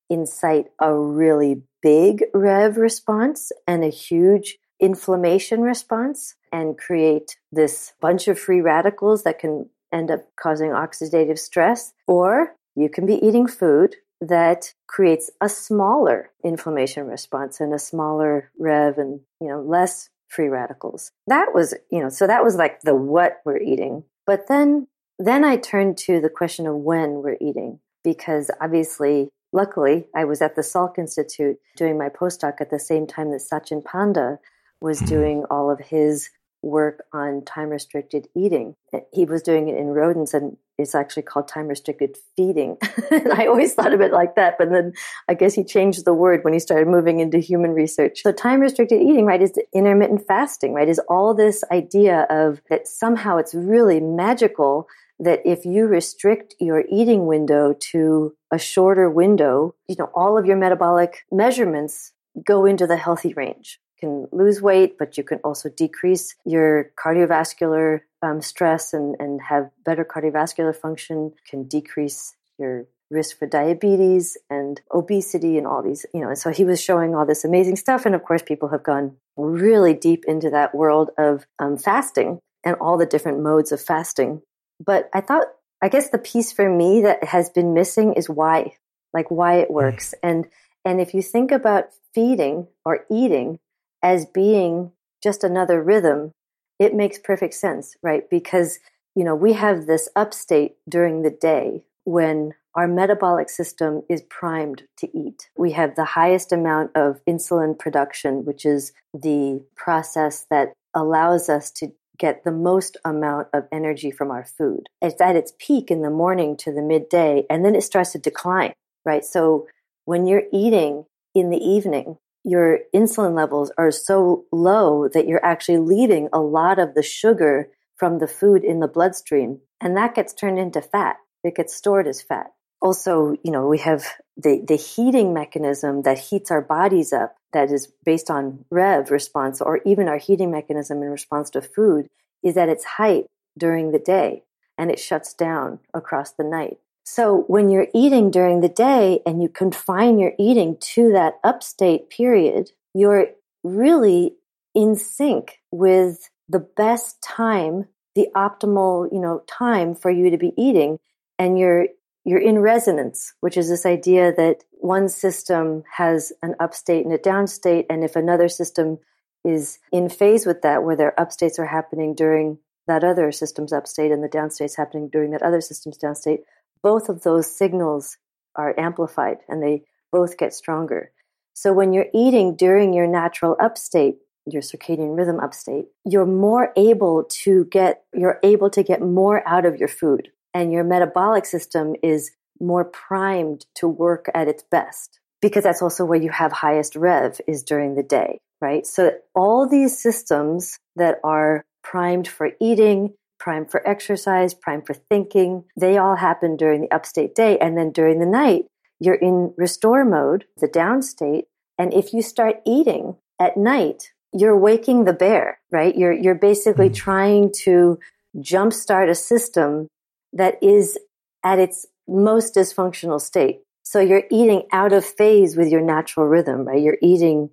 incite a really big rev response and a huge inflammation response and create this bunch of free radicals that can end up causing oxidative stress, or you can be eating food that creates a smaller inflammation response and a smaller rev and you know less free radicals that was you know so that was like the what we're eating but then then i turned to the question of when we're eating because obviously luckily i was at the salk institute doing my postdoc at the same time that Satchin Panda was mm-hmm. doing all of his work on time restricted eating. Eh, he was doing it in rodents and it's actually called time restricted feeding. and I always thought of it like that, but then I guess he changed the word when he started moving into human research. So time restricted eating, right, is intermittent fasting, right, is all this idea of that somehow it's really magical that if you restrict your eating window to a shorter window, you know, all of your metabolic measurements go into the healthy range can lose weight, but you can also decrease your cardiovascular um, stress and, and have better cardiovascular function, can decrease your risk for diabetes and obesity and all these, you know. And so he was showing all this amazing stuff. And of course, people have gone really deep into that world of um, fasting and all the different modes of fasting. But I thought, I guess the piece for me that has been missing is why, like why it works. And and if you think about feeding or eating as being just another rhythm, it makes perfect sense, right? Because, you know, we have this upstate during the day when our metabolic system is primed to eat. We have the highest amount of insulin production, which is the process that allows us to get the most amount of energy from our food. It's at its peak in the morning to the midday, and then it starts to decline, right? So when you're eating in the evening, your insulin levels are so low that you're actually leaving a lot of the sugar from the food in the bloodstream. And that gets turned into fat. It gets stored as fat. Also you know we have the the heating mechanism that heats our bodies up that is based on rev response or even our heating mechanism in response to food is at its height during the day. And it shuts down across the night so when you're eating during the day and you confine your eating to that upstate period, you're really in sync with the best time, the optimal, you know, time for you to be eating. And you're, you're in resonance, which is this idea that one system has an upstate and a downstate. And if another system is in phase with that, where their upstates are happening during that other system's upstate and the downstate's happening during that other system's downstate, both of those signals are amplified and they both get stronger. So when you're eating during your natural upstate, your circadian rhythm upstate, you're more able to get, you're able to get more out of your food and your metabolic system is more primed to work at its best because that's also where you have highest rev is during the day, right? So all these systems that are primed for eating, primed for exercise, prime for thinking, they all happen during the upstate day. And then during the night, you're in restore mode, the downstate. And if you start eating at night, you're waking the bear, right? You're, you're basically mm-hmm. trying to jumpstart a system that is at its most dysfunctional state. So you're eating out of phase with your natural rhythm, right? You're eating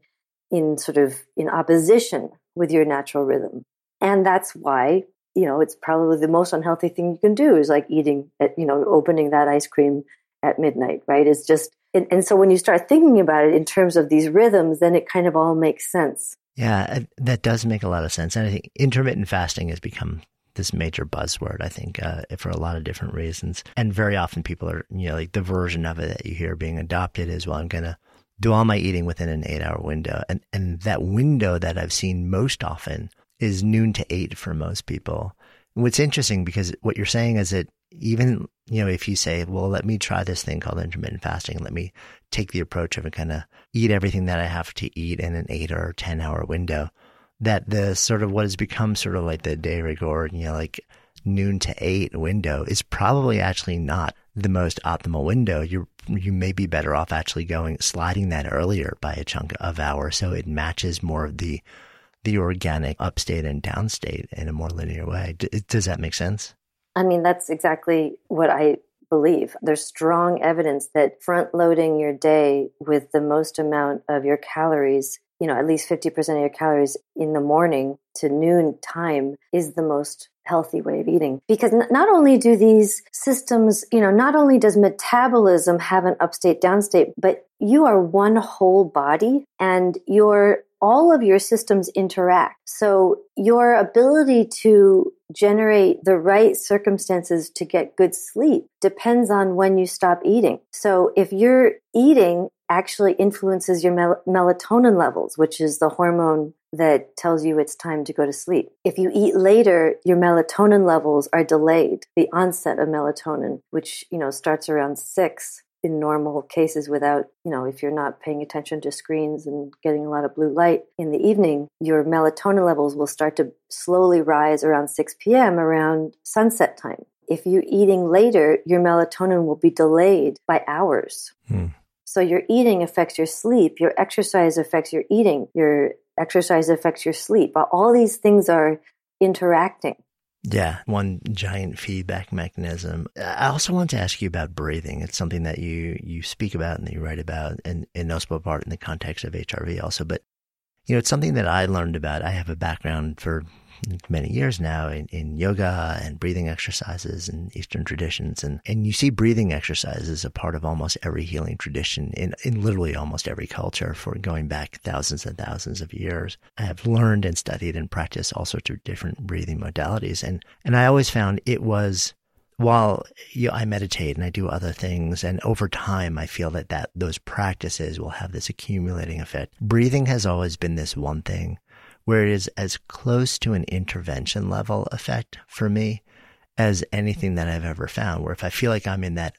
in sort of in opposition with your natural rhythm. And that's why, you know, it's probably the most unhealthy thing you can do is like eating, at, you know, opening that ice cream at midnight, right? It's just, and, and so when you start thinking about it in terms of these rhythms, then it kind of all makes sense. Yeah, that does make a lot of sense. And I think intermittent fasting has become this major buzzword, I think, uh, for a lot of different reasons. And very often people are, you know, like the version of it that you hear being adopted is, well, I'm going to do all my eating within an eight hour window. And, and that window that I've seen most often is noon to eight for most people. What's interesting because what you're saying is that even, you know, if you say, well, let me try this thing called intermittent fasting, let me take the approach of kind of eat everything that I have to eat in an eight or 10 hour window, that the sort of what has become sort of like the de rigueur, you know, like noon to eight window is probably actually not the most optimal window. You you may be better off actually going sliding that earlier by a chunk of hour so it matches more of the the organic upstate and downstate in a more linear way. D- does that make sense? I mean, that's exactly what I believe. There's strong evidence that front loading your day with the most amount of your calories, you know, at least 50% of your calories in the morning to noon time is the most healthy way of eating. Because not only do these systems, you know, not only does metabolism have an upstate downstate, but you are one whole body and your all of your systems interact. So your ability to generate the right circumstances to get good sleep depends on when you stop eating. So if you're eating actually influences your mel- melatonin levels, which is the hormone that tells you it's time to go to sleep. If you eat later, your melatonin levels are delayed. The onset of melatonin, which, you know, starts around six in normal cases without, you know, if you're not paying attention to screens and getting a lot of blue light in the evening, your melatonin levels will start to slowly rise around 6 p.m. around sunset time. If you're eating later, your melatonin will be delayed by hours. Hmm. So your eating affects your sleep, your exercise affects your eating, your exercise affects your sleep. All these things are interacting. Yeah, one giant feedback mechanism. I also want to ask you about breathing. It's something that you you speak about and that you write about, and in no small part in the context of HRV also. But you know, it's something that I learned about. I have a background for many years now in, in yoga and breathing exercises and Eastern traditions. And, and you see breathing exercises a part of almost every healing tradition in, in literally almost every culture for going back thousands and thousands of years. I have learned and studied and practiced all sorts of different breathing modalities. And, and I always found it was while you know, I meditate and I do other things, and over time, I feel that, that those practices will have this accumulating effect. Breathing has always been this one thing where it is as close to an intervention level effect for me as anything that I've ever found. Where if I feel like I'm in that,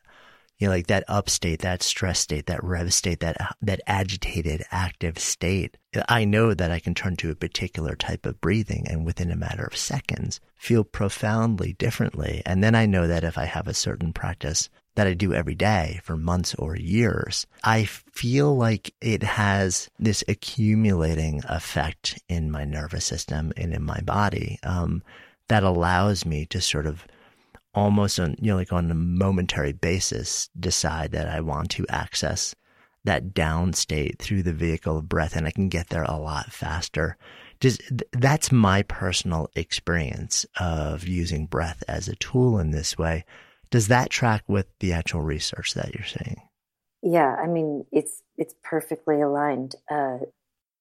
you know, like that up state, that stress state, that rev state, that, that agitated, active state, I know that I can turn to a particular type of breathing and within a matter of seconds feel profoundly differently. And then I know that if I have a certain practice that I do every day for months or years, I feel like it has this accumulating effect in my nervous system and in my body um, that allows me to sort of almost on you know like on a momentary basis decide that I want to access that down state through the vehicle of breath and I can get there a lot faster Does, that's my personal experience of using breath as a tool in this way. Does that track with the actual research that you're seeing? Yeah, I mean, it's it's perfectly aligned. Uh,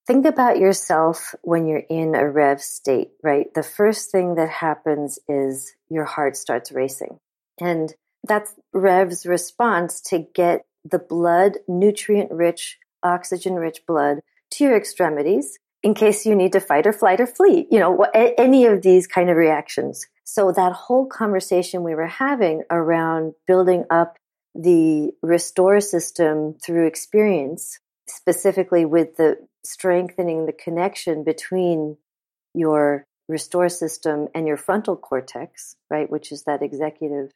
think about yourself when you're in a rev state, right? The first thing that happens is your heart starts racing, and that's rev's response to get the blood, nutrient rich, oxygen rich blood, to your extremities in case you need to fight or flight or flee. You know, any of these kind of reactions. So that whole conversation we were having around building up the restore system through experience, specifically with the strengthening the connection between your restore system and your frontal cortex, right, which is that executive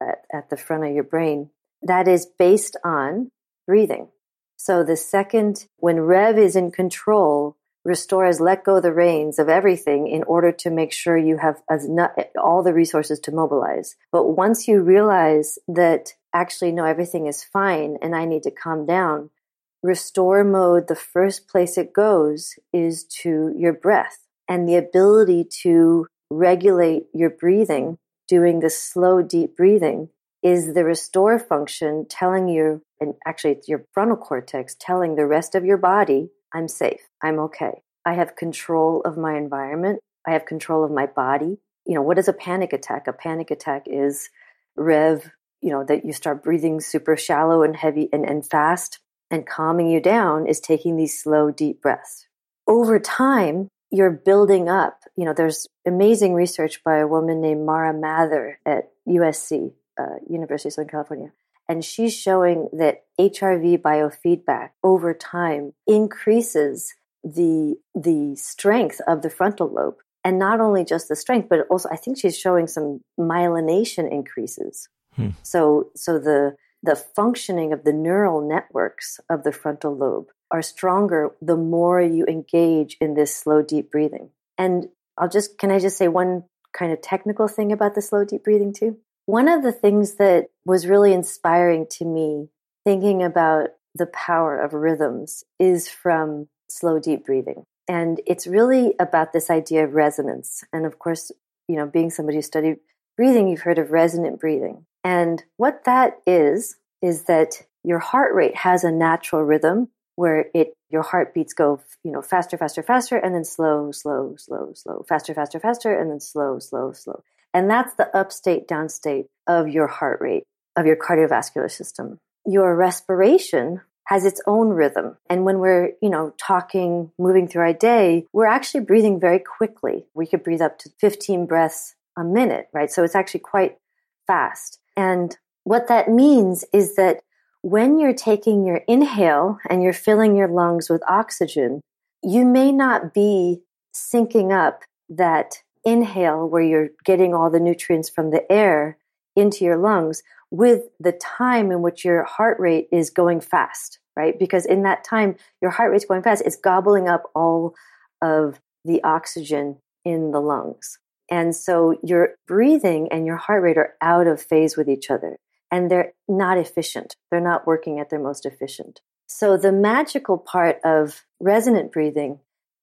at, at the front of your brain, that is based on breathing. So the second, when Rev is in control, Restore has let go the reins of everything in order to make sure you have as not, all the resources to mobilize. But once you realize that actually, no, everything is fine and I need to calm down, restore mode, the first place it goes is to your breath and the ability to regulate your breathing, doing the slow, deep breathing is the restore function telling you, and actually it's your frontal cortex telling the rest of your body I'm safe. I'm okay. I have control of my environment. I have control of my body. You know, what is a panic attack? A panic attack is rev, you know, that you start breathing super shallow and heavy and, and fast and calming you down is taking these slow, deep breaths. Over time, you're building up. You know, there's amazing research by a woman named Mara Mather at USC, uh, University of Southern California, and she's showing that HRV biofeedback over time increases the the strength of the frontal lobe. And not only just the strength but also i think she's showing some myelination increases. Hmm. so so the the functioning of the neural networks of the frontal lobe are stronger the more you engage in this slow deep breathing. And i'll just can i just say one kind of technical thing about the slow deep breathing too one of the things that was really inspiring to me thinking about the power of rhythms is from slow, deep breathing. And it's really about this idea of resonance. And of course, you know, being somebody who studied breathing, you've heard of resonant breathing. And what that is, is that your heart rate has a natural rhythm where it your heartbeats go you know faster faster faster and then slow slow slow slow faster faster faster and then slow slow slow and that's the upstate, downstate of your heart rate, of your cardiovascular system. Your respiration has its own rhythm. And when we're, you know, talking, moving through our day, we're actually breathing very quickly. We could breathe up to 15 breaths a minute, right? So it's actually quite fast. And what that means is that when you're taking your inhale and you're filling your lungs with oxygen, you may not be syncing up that inhale where you're getting all the nutrients from the air into your lungs with the time in which your heart rate is going fast, right? Because in that time, your heart rate's going fast. It's gobbling up all of the oxygen in the lungs. And so your breathing and your heart rate are out of phase with each other and they're not efficient. They're not working at their most efficient. So the magical part of resonant breathing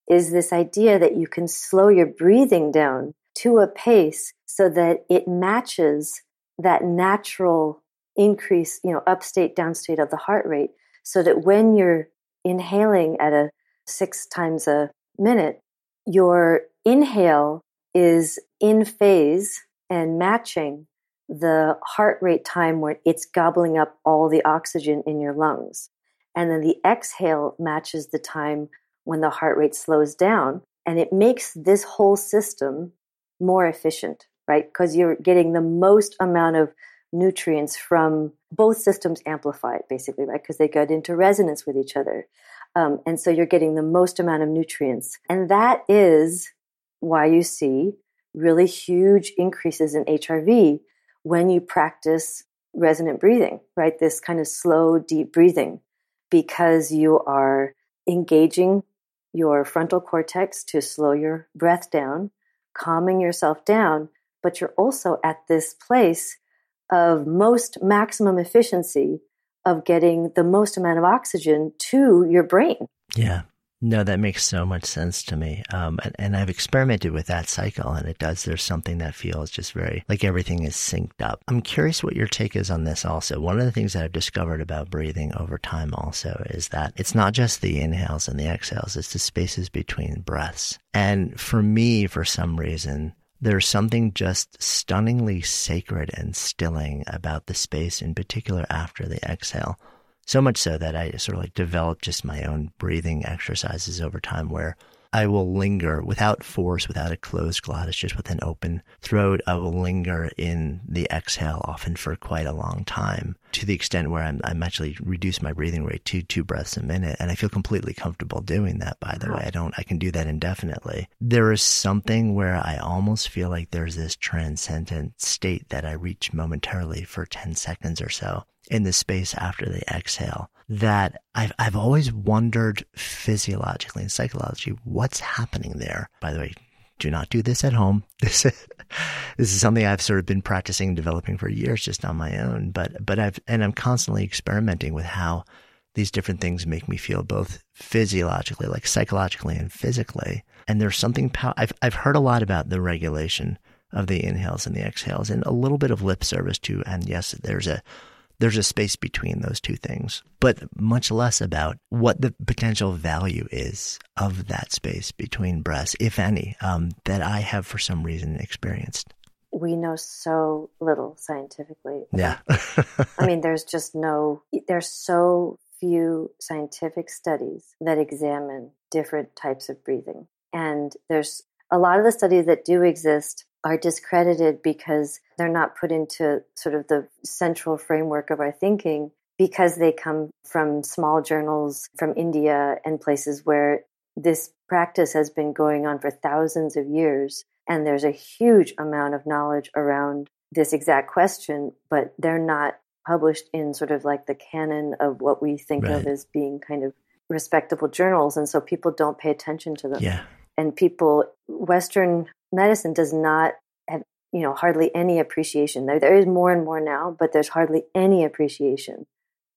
is this idea that you can slow your breathing down to a pace so that it matches that natural increase, you know, upstate, downstate of the heart rate, so that when you're inhaling at a six times a minute, your inhale is in phase and matching the heart rate time where it's gobbling up all the oxygen in your lungs. And then the exhale matches the time when the heart rate slows down. And it makes this whole system more efficient, right? Because you're getting the most amount of nutrients from both systems amplified, basically, right? Because they get into resonance with each other. Um, and so you're getting the most amount of nutrients. And that is why you see really huge increases in HRV when you practice resonant breathing, right? This kind of slow, deep breathing, because you are engaging your frontal cortex to slow your breath down, calming yourself down, but you're also at this place of most maximum efficiency of getting the most amount of oxygen to your brain. Yeah. No, that makes so much sense to me. Um, and, and, I've experimented with that cycle and it does. There's something that feels just very like everything is synced up. I'm curious what your take is on this also. One of the things that I've discovered about breathing over time also is that it's not just the inhales and the exhales, it's the spaces between breaths. And for me, for some reason, there's something just stunningly sacred and stilling about the space, in particular after the exhale. So much so that I sort of like developed just my own breathing exercises over time where I will linger without force, without a closed glottis, just with an open throat. I will linger in the exhale often for quite a long time to the extent where I'm, I'm actually reduce my breathing rate to two breaths a minute. And I feel completely comfortable doing that, by the way. I don't, I can do that indefinitely. There is something where I almost feel like there's this transcendent state that I reach momentarily for 10 seconds or so in the space after they exhale that I've, I've always wondered physiologically and psychologically what's happening there. By the way, do not do this at home. This is, this is something I've sort of been practicing and developing for years just on my own. But, but I've, and I'm constantly experimenting with how these different things make me feel both physiologically, like psychologically and physically. And there's something, I've, I've heard a lot about the regulation of the inhales and the exhales and a little bit of lip service too. And yes, there's a, there's a space between those two things, but much less about what the potential value is of that space between breaths, if any, um, that I have for some reason experienced. We know so little scientifically. Yeah. I mean, there's just no, there's so few scientific studies that examine different types of breathing. And there's a lot of the studies that do exist are discredited because they're not put into sort of the central framework of our thinking because they come from small journals from India and places where this practice has been going on for thousands of years. And there's a huge amount of knowledge around this exact question, but they're not published in sort of like the canon of what we think right. of as being kind of respectable journals. And so people don't pay attention to them. Yeah. And people, Western medicine does not have you know hardly any appreciation there there is more and more now but there's hardly any appreciation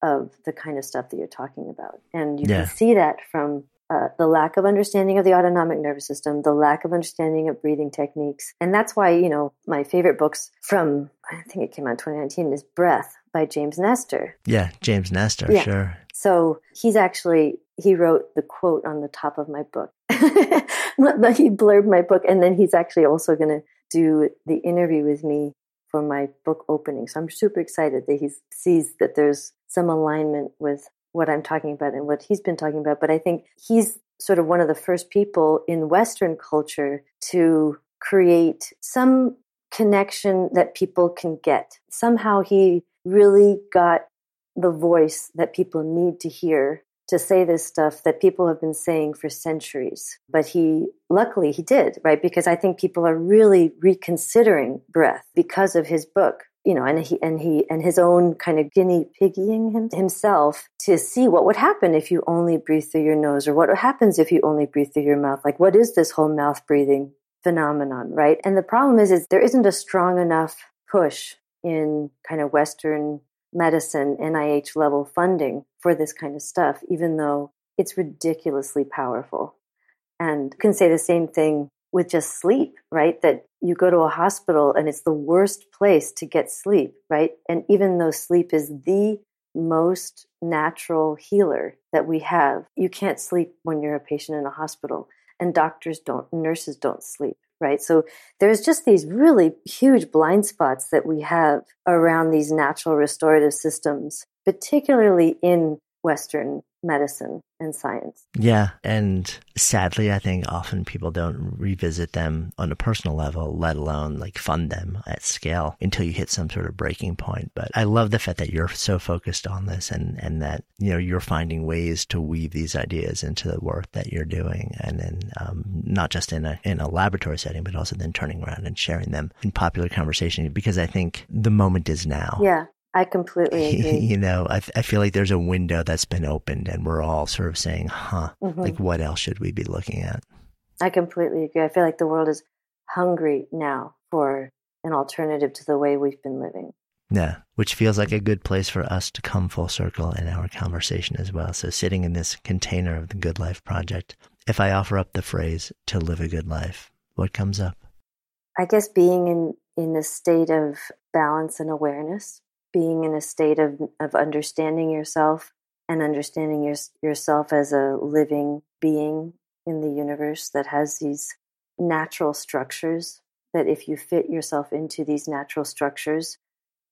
of the kind of stuff that you're talking about and you yeah. can see that from uh, the lack of understanding of the autonomic nervous system, the lack of understanding of breathing techniques. And that's why, you know, my favorite books from, I think it came out 2019, is Breath by James Nestor. Yeah, James Nestor, yeah. sure. So he's actually, he wrote the quote on the top of my book. he blurred my book. And then he's actually also going to do the interview with me for my book opening. So I'm super excited that he sees that there's some alignment with what I'm talking about and what he's been talking about. But I think he's sort of one of the first people in Western culture to create some connection that people can get. Somehow he really got the voice that people need to hear to say this stuff that people have been saying for centuries. But he, luckily, he did, right? Because I think people are really reconsidering breath because of his book. You know, and he and he and his own kind of guinea piggying him, himself to see what would happen if you only breathe through your nose, or what happens if you only breathe through your mouth. Like, what is this whole mouth breathing phenomenon, right? And the problem is, is there isn't a strong enough push in kind of Western medicine, NIH level funding for this kind of stuff, even though it's ridiculously powerful. And you can say the same thing with just sleep, right? That you go to a hospital and it's the worst place to get sleep, right? And even though sleep is the most natural healer that we have, you can't sleep when you're a patient in a hospital. And doctors don't, nurses don't sleep right? So there's just these really huge blind spots that we have around these natural restorative systems, particularly in Western medicine and science. Yeah. And sadly, I think often people don't revisit them on a personal level, let alone like fund them at scale until you hit some sort of breaking point. But I love the fact that you're so focused on this and, and that, you know, you're finding ways to weave these ideas into the work that you're doing. And then, um, not just in a, in a laboratory setting, but also then turning around and sharing them in popular conversation because I think the moment is now. Yeah. I completely agree. you know, I, I feel like there's a window that's been opened and we're all sort of saying, huh, mm-hmm. like what else should we be looking at? I completely agree. I feel like the world is hungry now for an alternative to the way we've been living. Yeah, which feels like a good place for us to come full circle in our conversation as well. So, sitting in this container of the Good Life Project, if I offer up the phrase to live a good life, what comes up? I guess being in, in a state of balance and awareness, being in a state of, of understanding yourself and understanding your, yourself as a living being in the universe that has these natural structures that if you fit yourself into these natural structures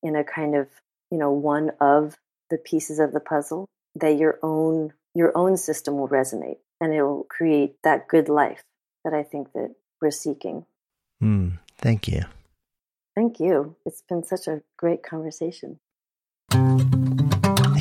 in a kind of you know one of the pieces of the puzzle that your own your own system will resonate and it will create that good life that i think that we're seeking. Mm, thank you thank you it's been such a great conversation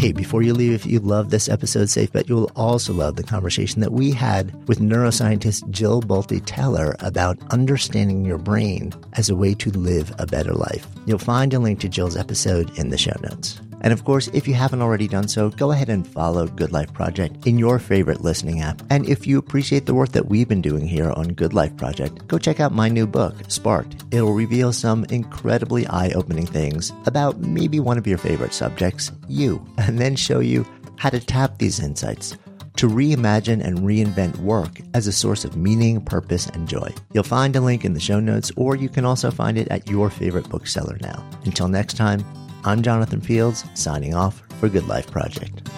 Hey, before you leave, if you love this episode, Safe Bet, you will also love the conversation that we had with neuroscientist Jill Bolte Taylor about understanding your brain as a way to live a better life. You'll find a link to Jill's episode in the show notes. And of course, if you haven't already done so, go ahead and follow Good Life Project in your favorite listening app. And if you appreciate the work that we've been doing here on Good Life Project, go check out my new book, Sparked. It'll reveal some incredibly eye opening things about maybe one of your favorite subjects, you, and then show you how to tap these insights to reimagine and reinvent work as a source of meaning, purpose, and joy. You'll find a link in the show notes, or you can also find it at your favorite bookseller now. Until next time, I'm Jonathan Fields, signing off for Good Life Project.